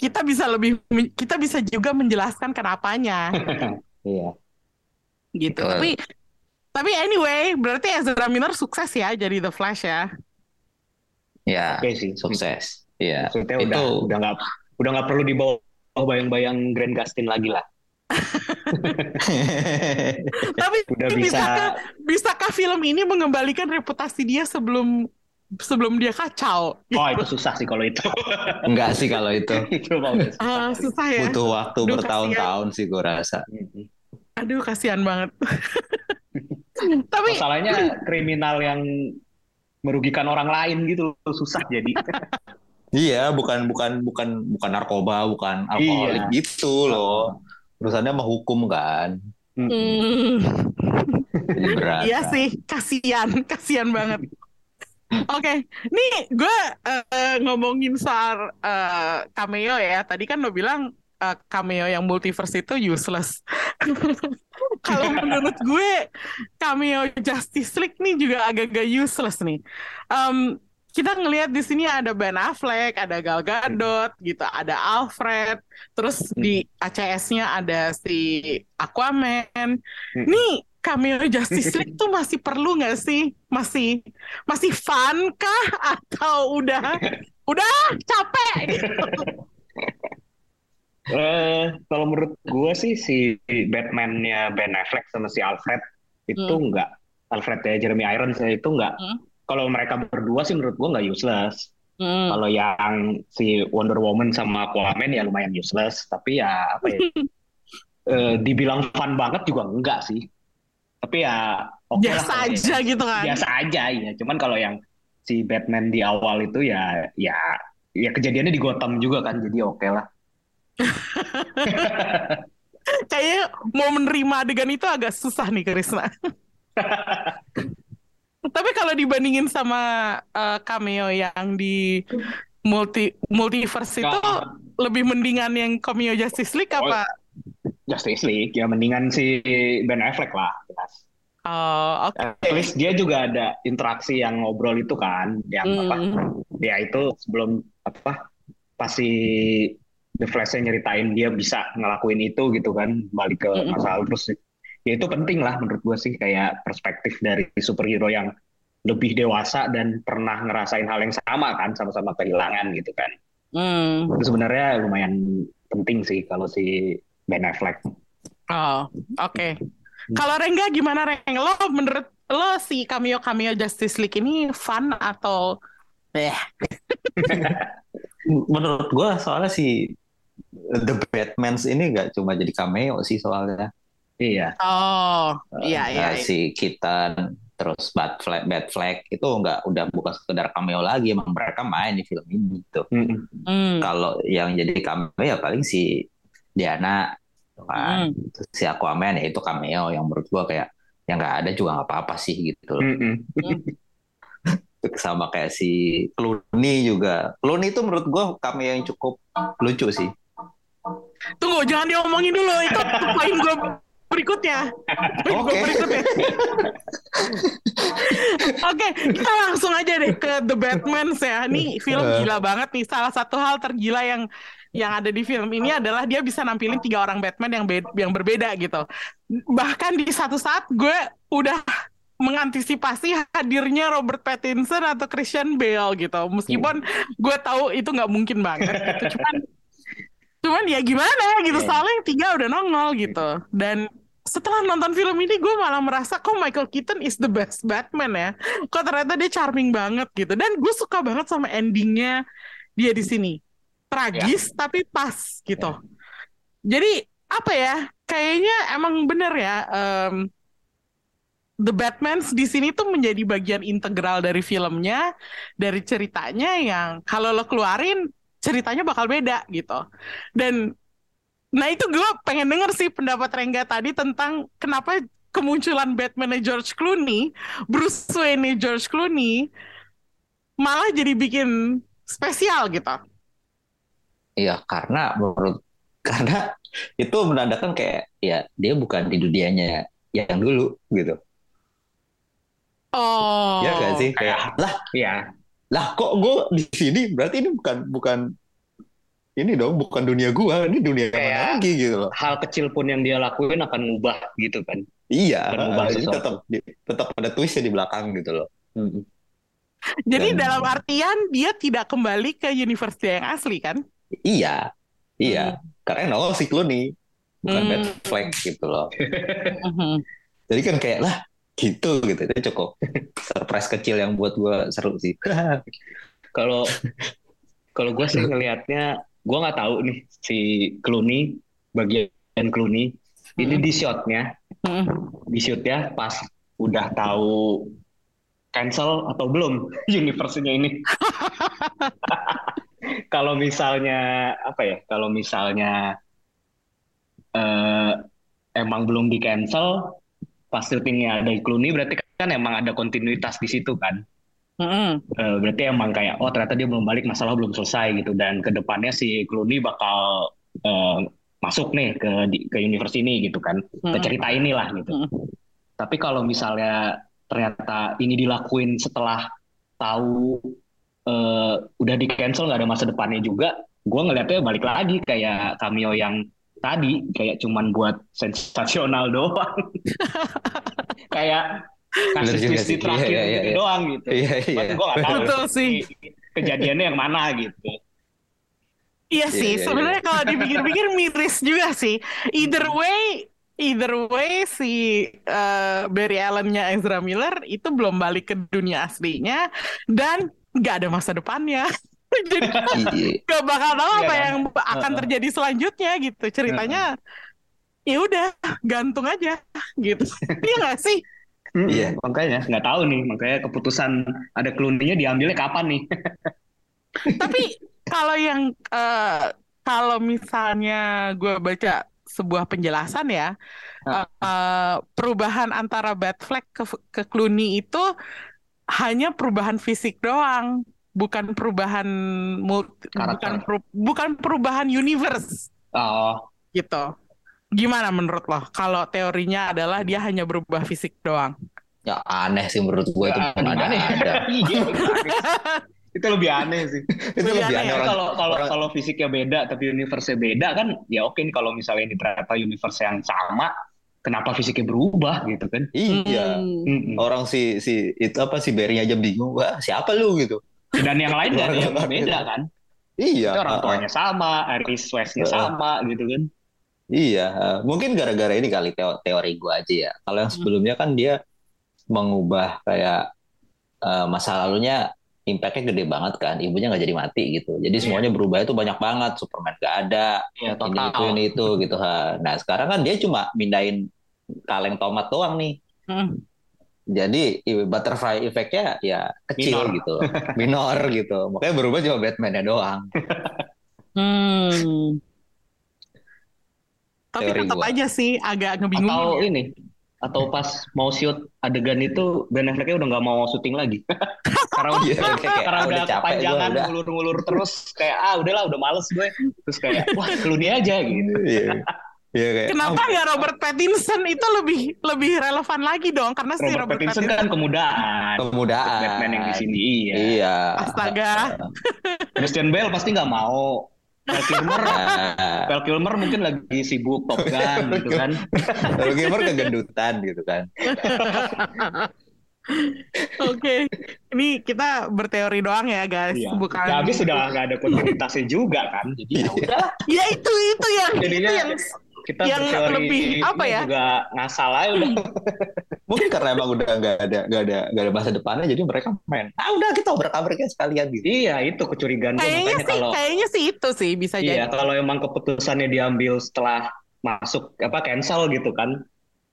B: kita bisa lebih kita bisa juga menjelaskan kenapanya
C: iya
B: gitu. Tapi tapi anyway, berarti Ezra Miller sukses ya jadi The Flash ya.
D: Ya,
C: oke sih
D: sukses. Iya.
C: maksudnya
D: Itu
C: udah udah nggak udah nggak perlu dibawa bayang-bayang Grand Gustin lagi lah
B: Tapi
C: udah bisa
B: bisakah bisakah film ini mengembalikan reputasi dia sebelum sebelum dia kacau?
C: oh itu susah sih kalau itu
D: enggak sih kalau itu.
C: itu susah.
B: Ah, susah ya.
D: Butuh waktu
B: Aduh,
D: bertahun-tahun sih gue rasa.
B: Aduh, kasihan banget. Tapi
C: masalahnya kriminal yang merugikan orang lain gitu loh, susah jadi
D: Iya, bukan bukan bukan bukan narkoba, bukan alkoholik
C: Iya.
D: gitu loh. Urusannya sama hukum kan.
B: Hmm,
D: berat.
B: iya
D: kan.
B: sih, kasihan, kasihan banget. Oke, nih gue eh, ngomongin soal eh, cameo ya. Tadi kan lo bilang eh, cameo yang multiverse itu useless. Kalau menurut gue cameo Justice League nih juga agak-agak useless nih. Em, kita ngelihat di sini ada Ben Affleck, ada Gal Gadot, gitu, ada Alfred, terus di ACS-nya ada si Aquaman. Nih cameo Justice League tuh masih perlu nggak sih? Masih masih fun kah atau udah udah capek gitu?
C: Eh, kalau menurut gue sih si Batman-nya Ben Affleck sama si Alfred itu
B: Hmm.
C: enggak Alfred ya Jeremy Irons ya itu enggak
B: Hmm.
C: kalau mereka berdua sih menurut gue nggak useless
B: Hmm.
C: kalau yang si Wonder Woman sama Aquaman ya lumayan useless tapi ya apa ya eh, dibilang fun banget juga enggak sih tapi ya oke lah
B: Biasa
C: kalau
B: aja
C: yang-
B: gitu kan?
C: biasa aja ya cuman kalau yang si Batman di awal itu ya ya ya kejadiannya di Gotham juga kan jadi oke lah.
B: Kayaknya mau menerima adegan itu agak susah nih Krisna. Tapi kalau dibandingin sama uh, cameo yang di multi multiverse itu
C: Nah.
B: lebih mendingan yang cameo Justice League apa?
C: Justice League ya mendingan si Ben Affleck lah jelas.
B: Oh, oke.
C: At least dia juga ada interaksi yang ngobrol itu kan, yang apa?
B: Hmm.
C: Ya itu sebelum apa? Pasti The Flash-nya nyeritain dia bisa ngelakuin itu gitu kan, balik ke masa lalu terus ya itu penting lah menurut gue sih kayak perspektif dari superhero yang lebih dewasa dan pernah ngerasain hal yang sama kan, sama-sama kehilangan gitu kan.
B: Hmm.
C: Itu sebenarnya lumayan penting sih kalau si Ben Affleck.
B: Oh, oke. Kalau Rengga gimana Reng? Lo menurut lo si cameo-cameo Justice League ini fun atau eh
D: Menurut gua soalnya si The Batmans ini nggak cuma jadi cameo sih soalnya.
C: Iya.
B: oh, iya iya.
D: Nah, si Kitan terus Bat Flag, Bat Flag itu nggak udah bukan sekedar cameo lagi, emang mereka main di film ini gitu.
C: Mm-mm.
B: Hmm.
D: Kalau yang jadi cameo ya paling si Diana, gitu kan.
B: Hmm.
D: Terus si Aquaman ya itu cameo yang menurut gua kayak yang nggak ada juga nggak apa-apa sih gitu. loh.
C: Mm-mm.
D: Sama kayak si Clooney juga. Clooney itu menurut gua cameo yang cukup lucu sih.
B: Tunggu, jangan diomongin dulu itu poin gue berikutnya. Poin gue
D: Oke.
B: berikutnya. Oke, kita langsung aja deh ke The Batman ya. Ini film
D: Eh.
B: gila banget nih. Salah satu hal tergila yang yang ada di film ini adalah dia bisa nampilin tiga orang Batman yang be- yang berbeda gitu. Bahkan di satu saat gue udah mengantisipasi hadirnya Robert Pattinson atau Christian Bale gitu. Meskipun gue tahu itu nggak mungkin banget. Gitu. Cuman cuman ya gimana gitu
C: Iya.
B: soalnya yang tiga udah nongol gitu. Dan setelah nonton film ini gue malah merasa kok Michael Keaton is the best Batman ya. Kok ternyata dia charming banget gitu. Dan gue suka banget sama endingnya dia di sini. Tragis tapi pas gitu. Jadi apa ya kayaknya emang bener ya em, The Batmans di sini tuh menjadi bagian integral dari filmnya, dari ceritanya yang kalau lo keluarin ceritanya bakal beda gitu. Dan nah itu gue pengen denger sih pendapat Rengga tadi tentang kenapa kemunculan Batman George Clooney, Bruce Wayne George Clooney malah jadi bikin spesial gitu.
D: Iya, karena menurut karena itu menandakan kayak ya dia bukan di dunianya yang dulu gitu.
B: Oh.
D: Ya gak sih? Kayak lah,
C: Iya.
D: Lah kok gue di sini berarti ini bukan bukan ini dong, bukan dunia gua, ini dunia mana
C: Kayak-
D: lagi gitu loh.
C: Hal kecil pun yang dia lakuin akan ngubah gitu kan.
D: Iya, jadi tetap tetap ada twistnya di belakang gitu loh.
B: Jadi
D: Dan-
B: dalam artian dia tidak kembali ke universe dia yang asli kan?
D: Iya, iya. Karena nongol si Clooney, bukan
B: Hmm.
D: Bat Flag gitu loh.
B: Mhm.
D: Jadi kan kayak lah gitu gitu itu cukup surprise kecil yang buat gua seru sih.
C: Kalau kalau gue sih ngelihatnya, gue nggak tahu nih si Clooney bagian Clooney ini
B: Mm.
C: di shotnya,
B: Mhm.
C: di shootnya pas udah tahu cancel atau belum universe-nya ini. Kalau misalnya apa ya? Kalau misalnya eh, emang belum di cancel, pas syutingnya ada Clooney berarti kan emang ada kontinuitas di situ kan.
B: Mhm.
C: Eh, berarti emang kayak oh ternyata dia belum balik masalah belum selesai gitu dan ke depannya si Clooney bakal eh, masuk nih ke di- ke universe ini gitu kan ke
B: Mhm.
C: cerita inilah gitu.
B: Mhm.
C: Tapi kalau misalnya ternyata ini dilakuin setelah tahu eh, udah di cancel nggak ada masa depannya juga, gue ngeliatnya balik lagi kayak cameo yang tadi kayak cuman buat sensasional doang. kayak twist di
D: sih.
C: terakhir
D: Iya, iya,
C: gitu
D: iya.
C: doang gitu.
D: Iya iya.
C: Gue gak tahu
B: Betul sih.
C: kejadiannya yang mana gitu.
B: Iya
D: Iya,
B: sih,
D: iya,
B: sebenarnya kalau dipikir-pikir miris juga sih. Either way, either way si eh, Barry Allen-nya Ezra Miller itu belum balik ke dunia aslinya dan nggak ada masa depannya. Jadi
D: Iya.
B: gak bakal tahu
C: Iya
B: apa
C: kan?
B: yang akan terjadi selanjutnya gitu. Ceritanya ya udah gantung aja gitu. Iya nggak sih?
C: Mm,
D: Iya.
C: Makanya nggak tahu nih, makanya keputusan ada Clooney-nya diambilnya kapan nih?
B: Tapi kalau yang eh, kalau misalnya gue baca sebuah penjelasan ya, eh, perubahan antara Batfleck ke ke Clooney itu hanya perubahan fisik doang, bukan perubahan multi- bukan peru- bukan perubahan universe
C: Oh,
B: gitu. Gimana menurut lo? Kalau teorinya adalah dia hanya berubah fisik doang.
D: Ya aneh sih menurut gue itu
C: Ya,
D: ada
C: gimana ya?
D: ada.
C: Iya, lebih aneh. Itu lebih aneh sih.
D: Itu
B: Lebih
D: lebih
B: aneh
D: aneh
B: ya,
C: kalau kalau kalau fisiknya beda tapi universe-nya beda kan ya oke nih kalau misalnya ini ternyata universe yang sama kenapa fisiknya berubah gitu kan
D: Iya.
B: Hmm.
C: Mm-mm.
D: Orang si si itu apa si Barry aja bingung, wah siapa lu gitu.
C: Dan yang lain nggak ada yang
D: Orang-
C: beda kan
D: Iya.
C: Itu orang
D: uh-uh.
C: tuanya sama Aris West-nya
D: Uh-uh.
C: sama gitu kan
D: Iya, uh, mungkin gara-gara ini kali teo- teori gue aja ya. Kalau yang
B: Hmm.
D: sebelumnya kan dia mengubah kayak uh, masa lalunya impactnya gede banget kan. Ibunya nggak jadi mati gitu. Jadi
C: Iya.
D: semuanya berubah itu banyak banget. Superman nggak ada,
C: ya
D: ini itu ini itu gitu. ha. Nah sekarang kan dia cuma mindahin kaleng tomat doang nih.
B: Hmm.
D: Jadi butterfly effect-nya ya kecil
C: Minor.
D: gitu, minor gitu. Makanya berubah cuma Batman-nya doang.
B: Hmm. Tapi
D: Teori
B: tetap
D: gua.
B: aja sih agak
C: atau
B: ngebingungin. ya.
C: ini atau pas mau shoot adegan itu Ben Affleck-nya udah nggak mau syuting lagi karena udah
D: Iya, kayak, kayak,
C: karena
D: ah,
C: udah kepanjangan
D: udah.
C: ngulur-ngulur terus kayak ah udahlah udah males gue terus kayak wah Clooney aja gitu
D: Iya, iya kayak.
B: Kenapa nggak Robert Pattinson itu lebih lebih relevan lagi dong? Karena si
C: Robert
B: Robert
C: Pattinson kan kemudaan
D: Kemudaan.
C: Batman yang di sini iya
D: Iya.
B: Astaga.
C: Christian Bale pasti nggak mau Val Kilmer
D: Nah,
C: Val Kilmer mungkin lagi sibuk Top Gun gitu kan
D: Kalau gamer kegendutan gitu kan.
B: Oke, ini kita berteori doang ya guys,
C: Iya.
B: bukan.
C: Ya, habis sudah nggak ada kontinuitasnya juga kan jadi ya udah
B: Ya itu itu yang
C: Jadinya
B: itu yang
C: kita
B: Yang
C: berteori
B: lebih, apa ya?
C: juga ngasal aja udah
D: Mungkin karena emang udah nggak ada nggak ada nggak ada masa depannya jadi mereka main. Ah udah kita obrak-abrik sekalian gitu.
C: iya itu kecurigaan gue
B: kayaknya
C: makanya
B: sih
C: kalau
B: kayaknya sih itu sih bisa
C: iya
B: jadi.
C: kalau emang keputusannya diambil setelah masuk apa cancel gitu kan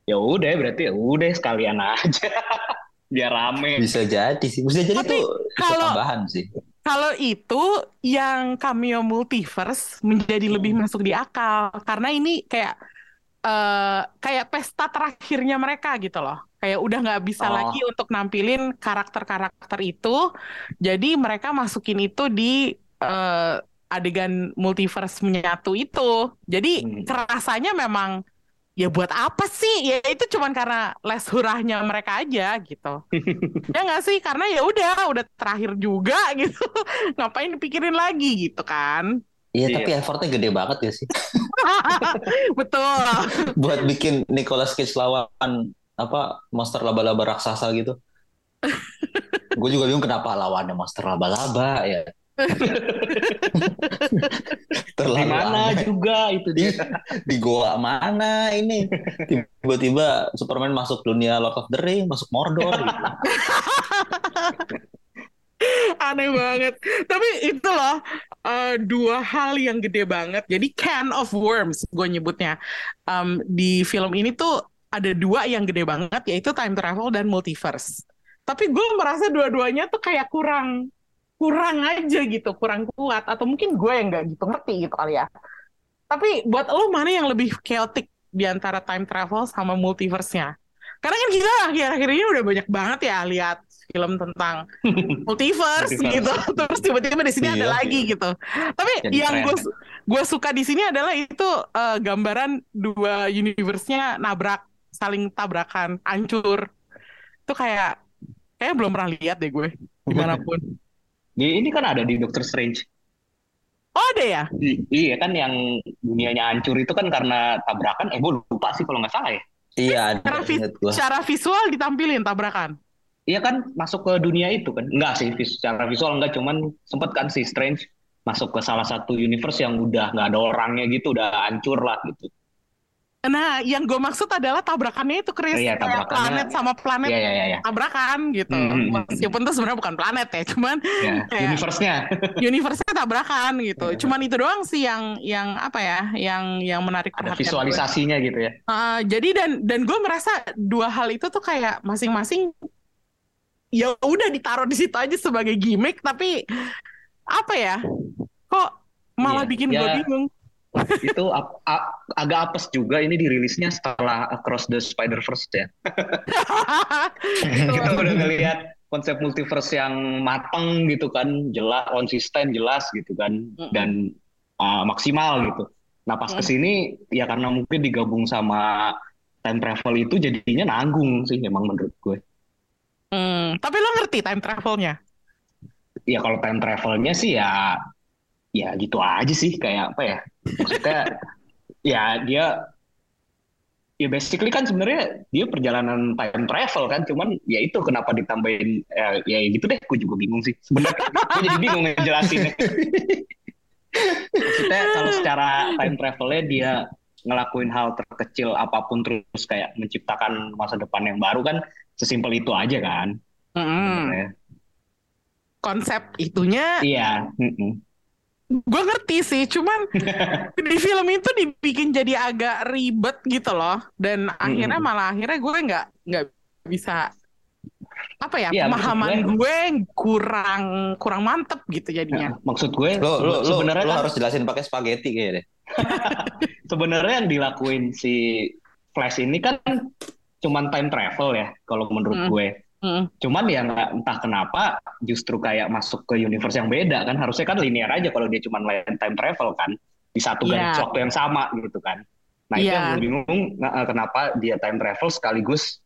C: ya udah berarti ya udah sekalian aja biar rame
D: Bisa jadi sih. Bisa jadi
B: Tapi
D: tuh itu
B: kalau-
D: tambahan sih.
B: Kalau itu yang cameo multiverse menjadi lebih
C: Hmm.
B: masuk di akal karena ini kayak eh kayak pesta terakhirnya mereka gitu loh. Kayak udah nggak bisa
C: Oh.
B: lagi untuk nampilin karakter-karakter itu. Jadi mereka masukin itu di eh, adegan multiverse menyatu itu. Jadi
C: Hmm.
B: kerasanya memang ya buat apa sih? Ya itu cuman karena les hurahnya mereka aja gitu. ya nggak sih? Karena ya udah, udah terakhir juga gitu. Ngapain dipikirin lagi gitu kan?
D: Iya,
C: Iya.
D: tapi effortnya gede banget ya sih.
B: Betul.
D: Buat bikin Nicolas Cage lawan apa monster laba-laba raksasa gitu. Gue juga bingung kenapa lawannya monster laba-laba ya. Terlalu
C: di mana
D: aneh.
C: juga itu dia
D: di goa mana ini tiba-tiba Superman masuk dunia Lord of the Ring masuk Mordor gitu.
B: Aneh banget. Tapi itu loh eh, dua hal yang gede banget. Jadi can of worms gue nyebutnya. Em, di film ini tuh ada dua yang gede banget yaitu time travel dan multiverse. Tapi gue merasa dua-duanya tuh kayak kurang kurang aja gitu, kurang kuat atau mungkin gue yang nggak gitu ngerti gitu kali ya. Tapi buat lo mana yang lebih chaotic di antara time travel sama multiverse-nya? Karena kan kita akhir-akhir ini udah banyak banget ya lihat film tentang multiverse, gitu. Terus tiba-tiba di sini ada
D: Iya,
B: lagi gitu. Tapi
C: Jadi
B: yang gue gue suka di sini adalah itu eh, gambaran dua universe-nya nabrak, saling tabrakan, hancur. Itu kayak kayak belum pernah lihat deh gue di mana pun.
C: di ini kan ada di Doctor Strange
B: Oh ada ya?
C: I- iya kan yang dunianya hancur itu kan karena tabrakan eh gue lupa sih kalau nggak salah ya
D: iya
B: Secara,
D: ada
B: vi- secara visual ditampilin tabrakan.
C: Iya kan masuk ke dunia itu kan? Enggak sih, secara visual enggak, cuman sempet kan si Strange masuk ke salah satu universe yang udah nggak ada orangnya gitu, udah hancur lah gitu.
B: Nah, yang gue maksud adalah tabrakannya itu Chris
C: Iya,
B: kayak
C: tabrakannya-
B: planet sama planet
C: Iya, iya, iya, iya.
B: tabrakan gitu.
C: Hmm, hmm, hmm.
B: Meskipun itu sebenarnya bukan planet ya, cuman
C: Ya,
B: Kayak-
C: universe-nya.
B: universe-nya tabrakan gitu.
C: Iya.
B: Cuman itu doang sih yang yang apa ya, yang yang menarik
C: Ada
B: perhatian gue.
C: visualisasinya gitu ya.
B: Uh, jadi dan dan gue merasa dua hal itu tuh kayak masing-masing ya udah ditaruh di situ aja sebagai gimmick tapi apa ya kok malah
C: Iya,
B: bikin
C: ya.
B: gue bingung
C: itu ap- agak apes juga ini dirilisnya setelah Across the Spider-Verse ya. Kita udah ngelihat konsep multiverse yang matang gitu kan, jelas, konsisten, jelas gitu kan, dan uh, maksimal gitu. Nah pas
B: Mm.
C: ke sini ya karena mungkin digabung sama time travel itu jadinya nanggung sih emang menurut gue.
B: Hmm, tapi lo ngerti time travelnya
C: Ya kalau time travelnya sih ya ya gitu aja sih kayak apa ya maksudnya ya dia ya basically kan sebenarnya dia perjalanan time travel kan cuman ya itu kenapa ditambahin ya, ya gitu deh gue juga bingung sih sebenarnya gue jadi bingung ngejelasinnya maksudnya kalau secara time travelnya dia ngelakuin hal terkecil apa pun terus kayak menciptakan masa depan yang baru kan sesimpel itu aja kan
B: Mm-mm.
C: sebenarnya.
B: konsep itunya
C: iya mm-mm.
B: Gue ngerti sih cuman di film itu dibikin jadi agak ribet gitu loh dan akhirnya malah akhirnya gue nggak nggak bisa apa ya
C: maksud
B: pemahaman gue kurang kurang mantep gitu jadinya
C: maksud gue
D: Lo lo lo,
C: sebenarnya
D: lo
C: kan-
D: harus jelasin pakai spaghetti kayaknya deh.
C: sebenarnya yang dilakuin si Flash ini kan cuman time travel ya kalau menurut
B: Hmm.
C: gue.
B: Mm.
C: Cuman ya nggak entah kenapa justru kayak masuk ke universe yang beda kan harusnya kan linear aja kalau dia lain time travel kan di satu
B: Iya.
C: garis waktu yang sama gitu kan. Nah itu
B: Iya.
C: yang gue bingung eh, kenapa dia time travel sekaligus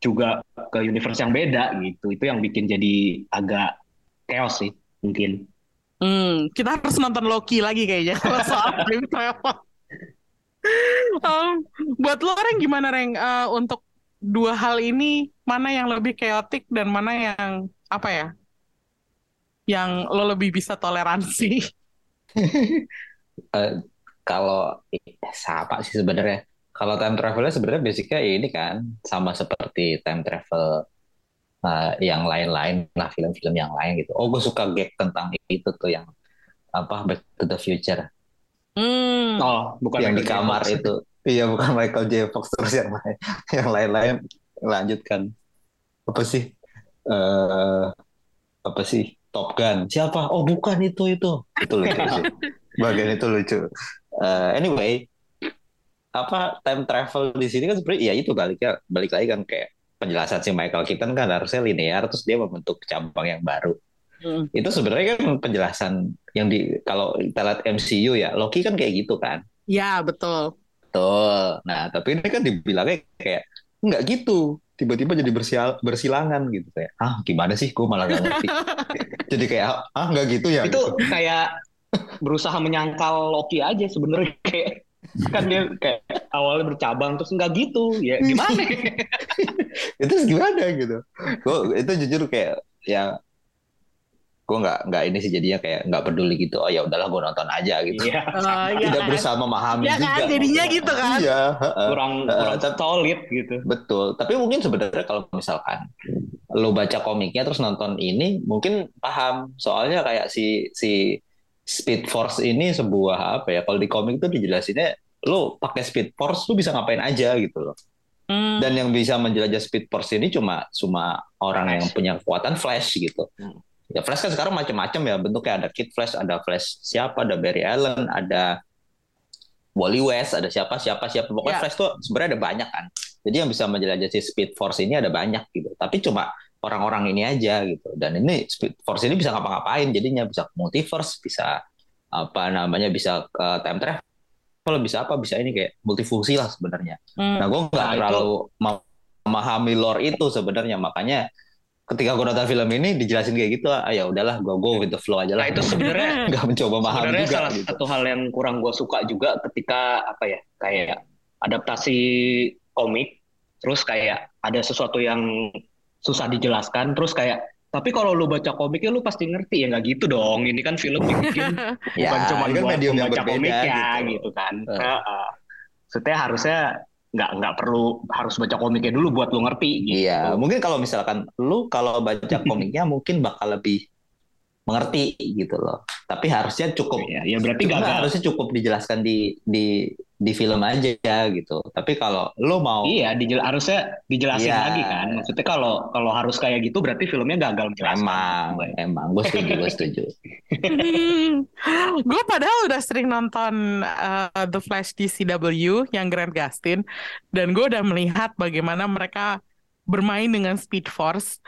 C: juga ke universe yang beda gitu. Itu yang bikin jadi agak chaos sih mungkin.
B: Hmm, kita harus nonton Loki lagi kayaknya kalau soal time travel. Um, buat lo Reng gimana Reng Eh, untuk dua hal ini mana yang lebih chaotic dan mana yang apa ya? Yang lo lebih bisa toleransi?
D: Eh, kalau eh, siapa sih sebenarnya? Kalau time travelnya sebenarnya basicnya ini kan sama seperti time travel eh, yang lain-lain lah film-film yang lain gitu. Oh, gue suka gag tentang itu tuh yang apa Back to the Future
B: Hmm.
C: Oh bukan
D: yang di
C: J.
D: kamar
C: Fox.
D: itu. Iya, bukan Michael J. Fox terus yang lain, yang lain-lain lanjutkan. Apa sih? eh apa sih? Top Gun. Siapa? Oh, bukan itu itu. Itu lucu sih. Bagian itu lucu. Eh, anyway, apa time travel di sini kan sebenarnya ya itu balik ya balik lagi kan kayak penjelasan si Michael Keaton kan harusnya linear terus dia membentuk cabang yang baru.
B: Hmm.
D: Itu sebenarnya kan penjelasan yang di kalau kita lihat MCU ya Loki kan kayak gitu kan.
B: Ya betul.
D: Betul. Nah, tapi ini kan dibilangnya kayak nggak gitu. Tiba-tiba jadi bersial, bersilangan gitu kayak, ah gimana sih? Gue malah nggak ngerti. jadi kayak, ah nggak gitu ya?
C: itu
D: gitu.
C: kayak berusaha menyangkal Loki aja sebenarnya kayak kan dia kayak awalnya bercabang terus nggak gitu ya gimana
D: itu gimana gitu? Gue itu jujur kayak ya gue nggak nggak ini sih jadinya kayak nggak peduli gitu. Oh ya udahlah gue nonton aja gitu.
C: iya
B: Eh, iya
D: Tidak
B: kan?
D: berusaha memahami
B: Iya
D: juga.
B: kan? Jadinya gitu kan?
D: Iya. heeh.
C: kurang
D: Eh,
C: kurang solid gitu
D: Betul, tapi mungkin sebenarnya kalau misalkan lo baca komiknya terus nonton ini, mungkin paham. Soalnya kayak si si Speed Force ini sebuah apa ya? Kalau di komik itu dijelasinnya lo pakai Speed Force lo bisa ngapain aja gitu loh.
B: Hmm.
D: Dan yang bisa menjelajah Speed Force ini cuma cuma orang yang punya kekuatan Flash gitu.
C: Hmm.
D: Ya Flash kan sekarang macam-macam ya bentuknya ada Kid Flash, ada Flash siapa, ada Barry Allen, ada Wally West, ada siapa siapa siapa pokoknya
B: Ya.
D: Flash tuh sebenarnya ada banyak kan. Jadi yang bisa menjelajahi Speed Force ini ada banyak gitu. Tapi cuma orang-orang ini aja gitu. Dan ini Speed Force ini bisa ngapa-ngapain. Jadinya bisa multiverse, bisa apa namanya bisa ke time travel, bisa apa, bisa ini kayak multifungsi lah sebenarnya.
B: Hmm.
D: Nah, gue nggak
C: Nah, itu-
D: terlalu memahami lore itu sebenarnya. Makanya ketika gue nonton film ini dijelasin kayak gitu, ah ya udahlah, gue go with the flow aja
C: nah
D: lah.
C: itu sebenarnya
D: nggak mencoba paham
C: sebenarnya
D: juga
C: salah
D: gitu.
C: satu hal yang kurang gue suka juga ketika apa ya kayak adaptasi komik terus kayak ada sesuatu yang susah dijelaskan terus kayak tapi kalau lu baca komiknya lu pasti ngerti ya nggak gitu dong ini kan film dibikin
D: Ya,
C: bukan cuma
D: ini kan
C: buat
D: medium yang
C: pembaca
D: berbeda
C: komiknya
D: gitu.
C: gitu, kan
D: Eh.
C: Heeh. Maksudnya harusnya nggak nggak perlu harus baca komiknya dulu buat lu ngerti gitu.
D: Iya, mungkin kalau misalkan lu kalau baca komiknya mungkin bakal lebih mengerti gitu loh. Tapi harusnya cukup
C: Ya, ya berarti gagal.
D: harusnya cukup dijelaskan di di di film aja gitu. Tapi kalau lu mau
C: Iya, dijel harusnya dijelasin
D: Iya.
C: lagi kan. Maksudnya kalau kalau harus kayak gitu berarti filmnya gagal menjelaskan.
D: emang emang gue setuju gue setuju.
B: gue padahal udah sering nonton uh, The Flash di CW yang Grant Gustin dan gue udah melihat bagaimana mereka bermain dengan Speed Force.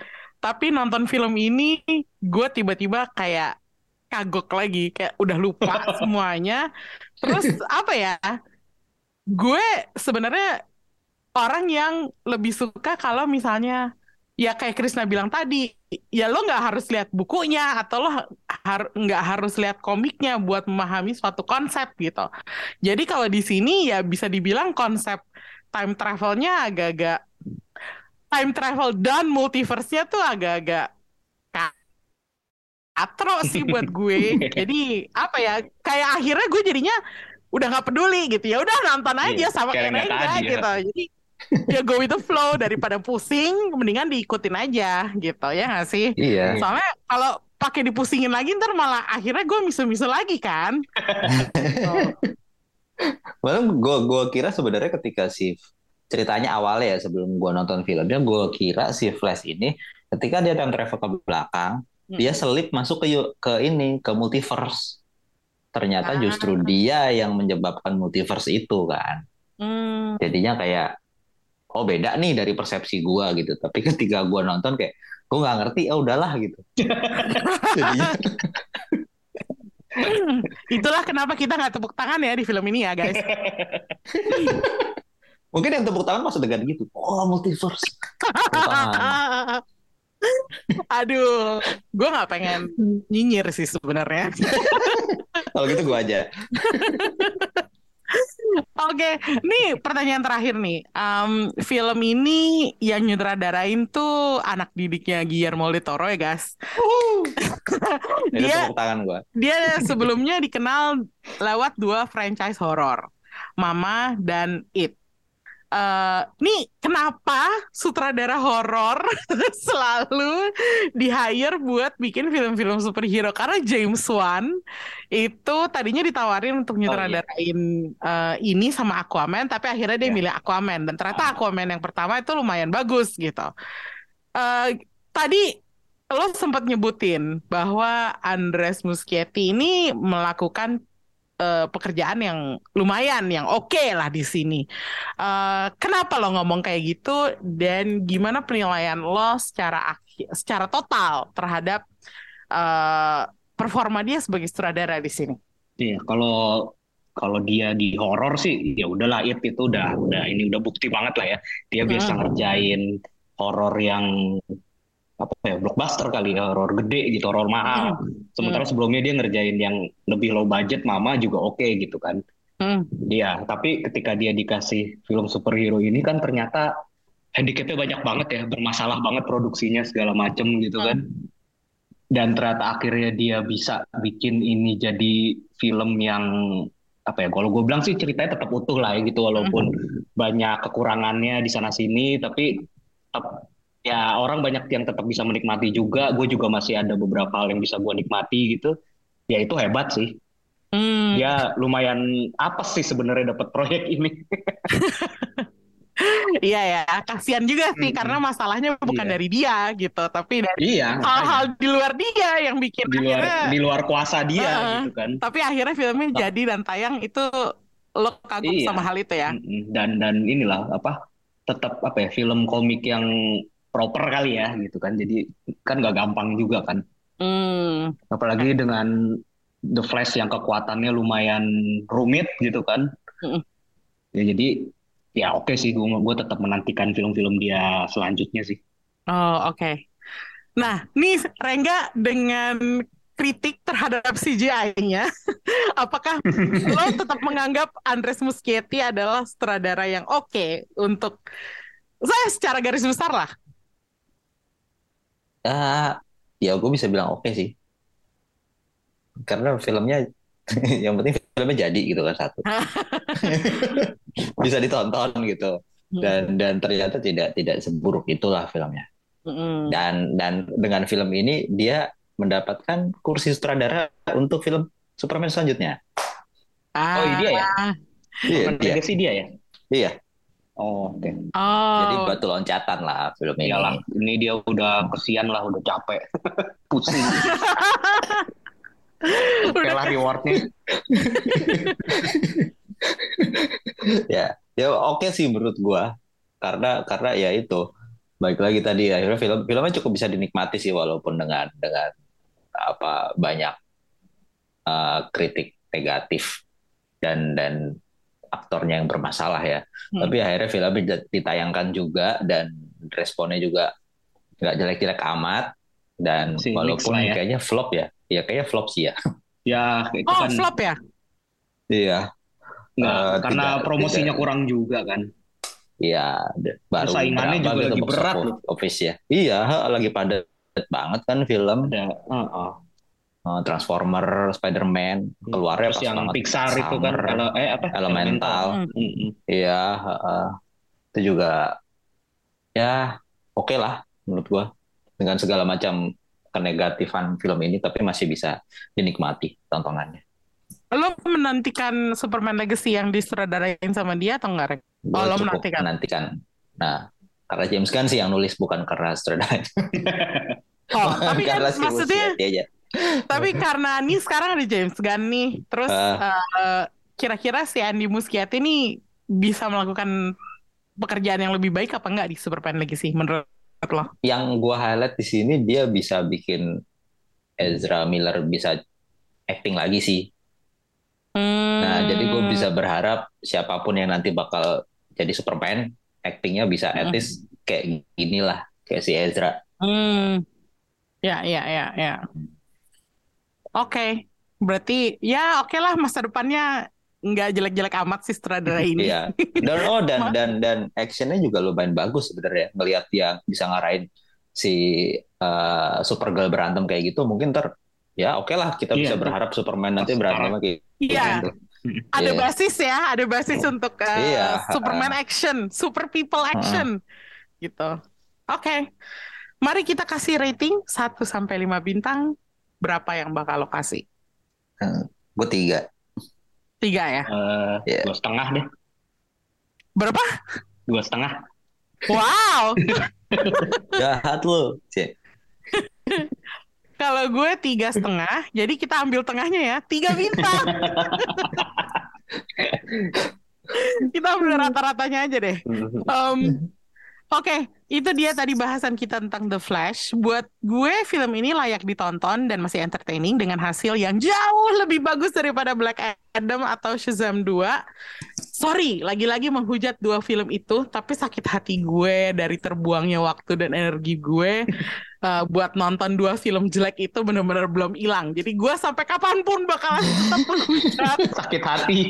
B: Tapi nonton film ini gue tiba-tiba kayak kagok lagi, kayak udah lupa semuanya. Terus apa ya? Gue sebenarnya orang yang lebih suka kalau misalnya ya kayak Krisna bilang tadi, ya lo nggak harus lihat bukunya atau lo har nggak harus lihat komiknya buat memahami suatu konsep gitu. Jadi kalau di sini ya bisa dibilang konsep time travelnya agak-agak time travel dan multiverse-nya tuh agak-agak katro sih buat gue. Jadi apa ya? Kayak akhirnya gue jadinya udah nggak peduli gitu ya. Udah nonton aja
C: Iya,
B: sama
C: kayak tadi ya.
B: gitu. Jadi ya go with the flow daripada pusing, mendingan diikutin aja gitu ya nggak sih?
D: Iya.
B: Soalnya kalau pakai dipusingin lagi ntar malah akhirnya gue misu-misu lagi kan. Gitu.
D: Malah gue gua kira sebenarnya ketika si ceritanya awalnya ya sebelum gue nonton filmnya gue kira si Flash ini ketika dia time travel ke belakang
B: Hmm.
D: dia selip masuk ke ke ini ke multiverse. Ternyata
B: Ah.
D: justru dia yang menyebabkan multiverse itu kan.
B: Hmm.
D: Jadinya kayak oh beda nih dari persepsi gua gitu. Tapi ketika gua nonton kayak gue nggak ngerti, oh udahlah gitu. Jadinya
B: Itulah kenapa kita nggak tepuk tangan ya di film ini ya guys.
D: mungkin yang tepuk tangan masuk dengan gitu. Oh multiverse.
B: Aduh, gue nggak pengen nyinyir sih sebenarnya.
D: Kalau gitu gua aja.
B: Oke, nih pertanyaan terakhir nih. Em, film ini yang nyutradarain tuh anak didiknya Guillermo del Toro ya guys. Dia
D: tangan gua.
B: dia sebelumnya dikenal lewat dua franchise horor, Mama dan It. Eh, nih kenapa sutradara horor selalu di hire buat bikin film-film superhero? Karena James Wan itu tadinya ditawarin untuk nyutradarain eh, ini sama Aquaman, tapi akhirnya dia
C: Ya.
B: milih Aquaman dan ternyata Aquaman yang pertama itu lumayan bagus gitu. Eh, tadi lo sempat nyebutin bahwa Andres Muschietti ini melakukan eh, pekerjaan yang lumayan, yang oke lah di sini. Eh, kenapa lo ngomong kayak gitu dan gimana penilaian lo secara secara total terhadap eh, performa dia sebagai sutradara di sini?
C: Iya, kalau kalau dia di horor sih ya udahlah It itu udah udah ini udah bukti banget lah ya. Dia biasa
B: Hmm.
C: ngerjain horor yang apa ya blockbuster kali ya, horor gede gitu, horor mahal. Sementara sebelumnya dia ngerjain yang lebih low budget, Mama juga oke gitu kan.
B: Hmm.
C: Iya, tapi ketika dia dikasih film superhero ini kan ternyata handicapnya banyak banget ya, bermasalah banget produksinya segala macem gitu kan. Dan ternyata akhirnya dia bisa bikin ini jadi film yang apa ya? Kalau gue bilang sih ceritanya tetap utuh lah ya gitu, walaupun banyak kekurangannya di sana sini, tapi tetap ya orang banyak yang tetap bisa menikmati juga. Gue juga masih ada beberapa hal yang bisa gue nikmati gitu. Ya itu hebat sih.
B: Hmm.
C: Dia lumayan apa sih sebenarnya dapat proyek ini?
B: Iya ya, kasihan juga sih
C: Mm-mm.
B: karena masalahnya bukan
C: Iya.
B: dari dia gitu, tapi dari
C: Iya,
B: hal-hal di luar dia yang bikin
C: di luar
B: akhirnya
C: di luar kuasa dia gitu kan.
B: tapi akhirnya filmnya
C: Nah.
B: jadi dan tayang itu lo kagum
C: Iya.
B: sama hal itu ya.
C: Dan dan inilah apa tetap apa ya film komik yang proper kali ya gitu kan. Jadi kan nggak gampang juga kan.
B: Hmm.
C: Apalagi dengan The Flash yang kekuatannya lumayan rumit gitu kan.
B: Mm-mm.
C: Ya jadi ya oke sih gue gue tetap menantikan film-film dia selanjutnya sih.
B: Oh, oke. Nah, nih Rengga dengan kritik terhadap CGI-nya, apakah lo tetap menganggap Andres Muschietti adalah sutradara yang oke untuk saya secara garis besar lah.
D: Ah, ya gue bisa bilang oke sih. Karena filmnya yang penting filmnya jadi gitu kan satu bisa ditonton gitu dan dan ternyata tidak tidak seburuk itulah filmnya
B: Mm-mm.
D: dan dan dengan film ini dia mendapatkan kursi sutradara untuk film Superman selanjutnya
C: Oh, iya ya?
D: iya
C: Bukan
D: iya
C: legacy dia ya?
D: iya
C: Oh, oke.
B: Oh,
D: jadi batu loncatan lah film ini
C: Iyalah, ini dia udah kesian lah, udah capek. Pusing. Oke lah rewardnya.
D: ya ya oke sih menurut gua karena karena ya itu baik lagi tadi akhirnya film filmnya cukup bisa dinikmati sih walaupun dengan dengan apa banyak uh, kritik negatif dan dan aktornya yang bermasalah ya
B: Hmm.
D: tapi akhirnya filmnya ditayangkan juga dan responnya juga nggak jelek-jelek amat dan
C: Si
D: walaupun
C: lah ya.
D: kayaknya flop ya ya kayaknya flop sih ya
C: Ya, itu
B: oh
C: kan
B: flop ya?
D: iya
C: nggak,
D: Eh,
C: karena
D: tidak-
C: promosinya
D: tidak.
C: kurang juga kan.
D: Iya, baru
C: saingannya juga
D: gitu
C: lagi berat
D: office-
C: loh.
D: office ya. Iya, lagi padat banget kan film
C: Ada, uh-uh.
D: Eh, Transformer, Spider-Man keluarnya
C: Terus
D: pas
C: yang
D: banget
C: Pixar itu kan,
D: Summer.
C: ele- eh apa?
D: Elemental.
C: Mm-mm.
D: Iya, ha, ha. itu juga ya oke lah menurut gua dengan segala macam kenegatifan film ini tapi masih bisa dinikmati tontonannya.
B: Lo menantikan Superman Legacy yang disutradarain sama dia atau enggak, Oh, lo menantikan.
D: menantikan. Nah, karena James Gunn sih yang nulis bukan karena sutradara.
B: Oh, tapi kan maksudnya,
D: aja.
B: Tapi karena nih sekarang ada James Gunn nih, terus
D: Ah.
B: eh, kira-kira si Andy Muschietti ini bisa melakukan pekerjaan yang lebih baik apa enggak di Superman Legacy menurut lo?
D: yang gua highlight di sini dia bisa bikin Ezra Miller bisa acting lagi sih. Nah, jadi gue bisa berharap siapa pun yang nanti bakal jadi Superman, actingnya bisa at
B: Hmm.
D: least kayak gini lah, kayak si Ezra.
B: Hmm. Ya, ya, ya, ya. Oke, berarti ya oke lah masa depannya nggak jelek-jelek amat sih sutradara ini.
D: Iya. Dan oh dan dan dan actionnya juga lumayan bagus sebenarnya. Ngelihat dia bisa ngarahin si uh, Supergirl berantem kayak gitu, mungkin ter ya oke lah kita bisa
C: Iya.
D: berharap Superman nanti berantem kayak
B: Iya,
D: gitu.
B: ada
D: Iya.
B: basis ya, ada basis untuk uh,
D: Iya,
B: Superman action, super people action, gitu. Oke, mari kita kasih rating 1 sampai 5 bintang. Berapa yang bakal lo kasih?
D: Gue tiga.
B: Tiga ya?
C: Eh,
D: Iya.
C: Dua setengah deh,
B: Berapa?
C: dua setengah.
B: Wow,
D: Jahat lu. Cie.
B: kalau gue tiga setengah, jadi kita ambil tengahnya ya, tiga bintang. kita ambil rata-ratanya aja deh. Em, Oke, itu dia tadi bahasan kita tentang The Flash. Buat gue, film ini layak ditonton dan masih entertaining dengan hasil yang jauh lebih bagus daripada Black Adam atau Shazam 2. Sorry, lagi-lagi menghujat dua film itu, tapi sakit hati gue dari terbuangnya waktu dan energi gue eh, buat nonton dua film jelek itu bener-bener belum hilang. Jadi gue sampai kapan pun bakalan tetap menghujat.
C: Sakit hati.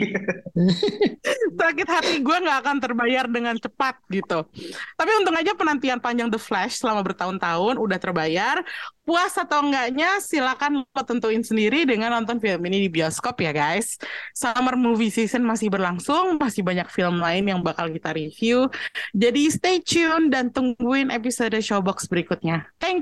B: sakit hati gue nggak akan terbayar dengan cepat gitu. Tapi untung aja penantian panjang The Flash selama bertahun-tahun udah terbayar. Puas atau enggaknya silakan lo tentuin sendiri dengan nonton film ini di bioskop ya guys. Summer movie season masih berlangsung, masih banyak film lain yang bakal kita review. Jadi stay tune dan tungguin episode Showbox berikutnya. Thank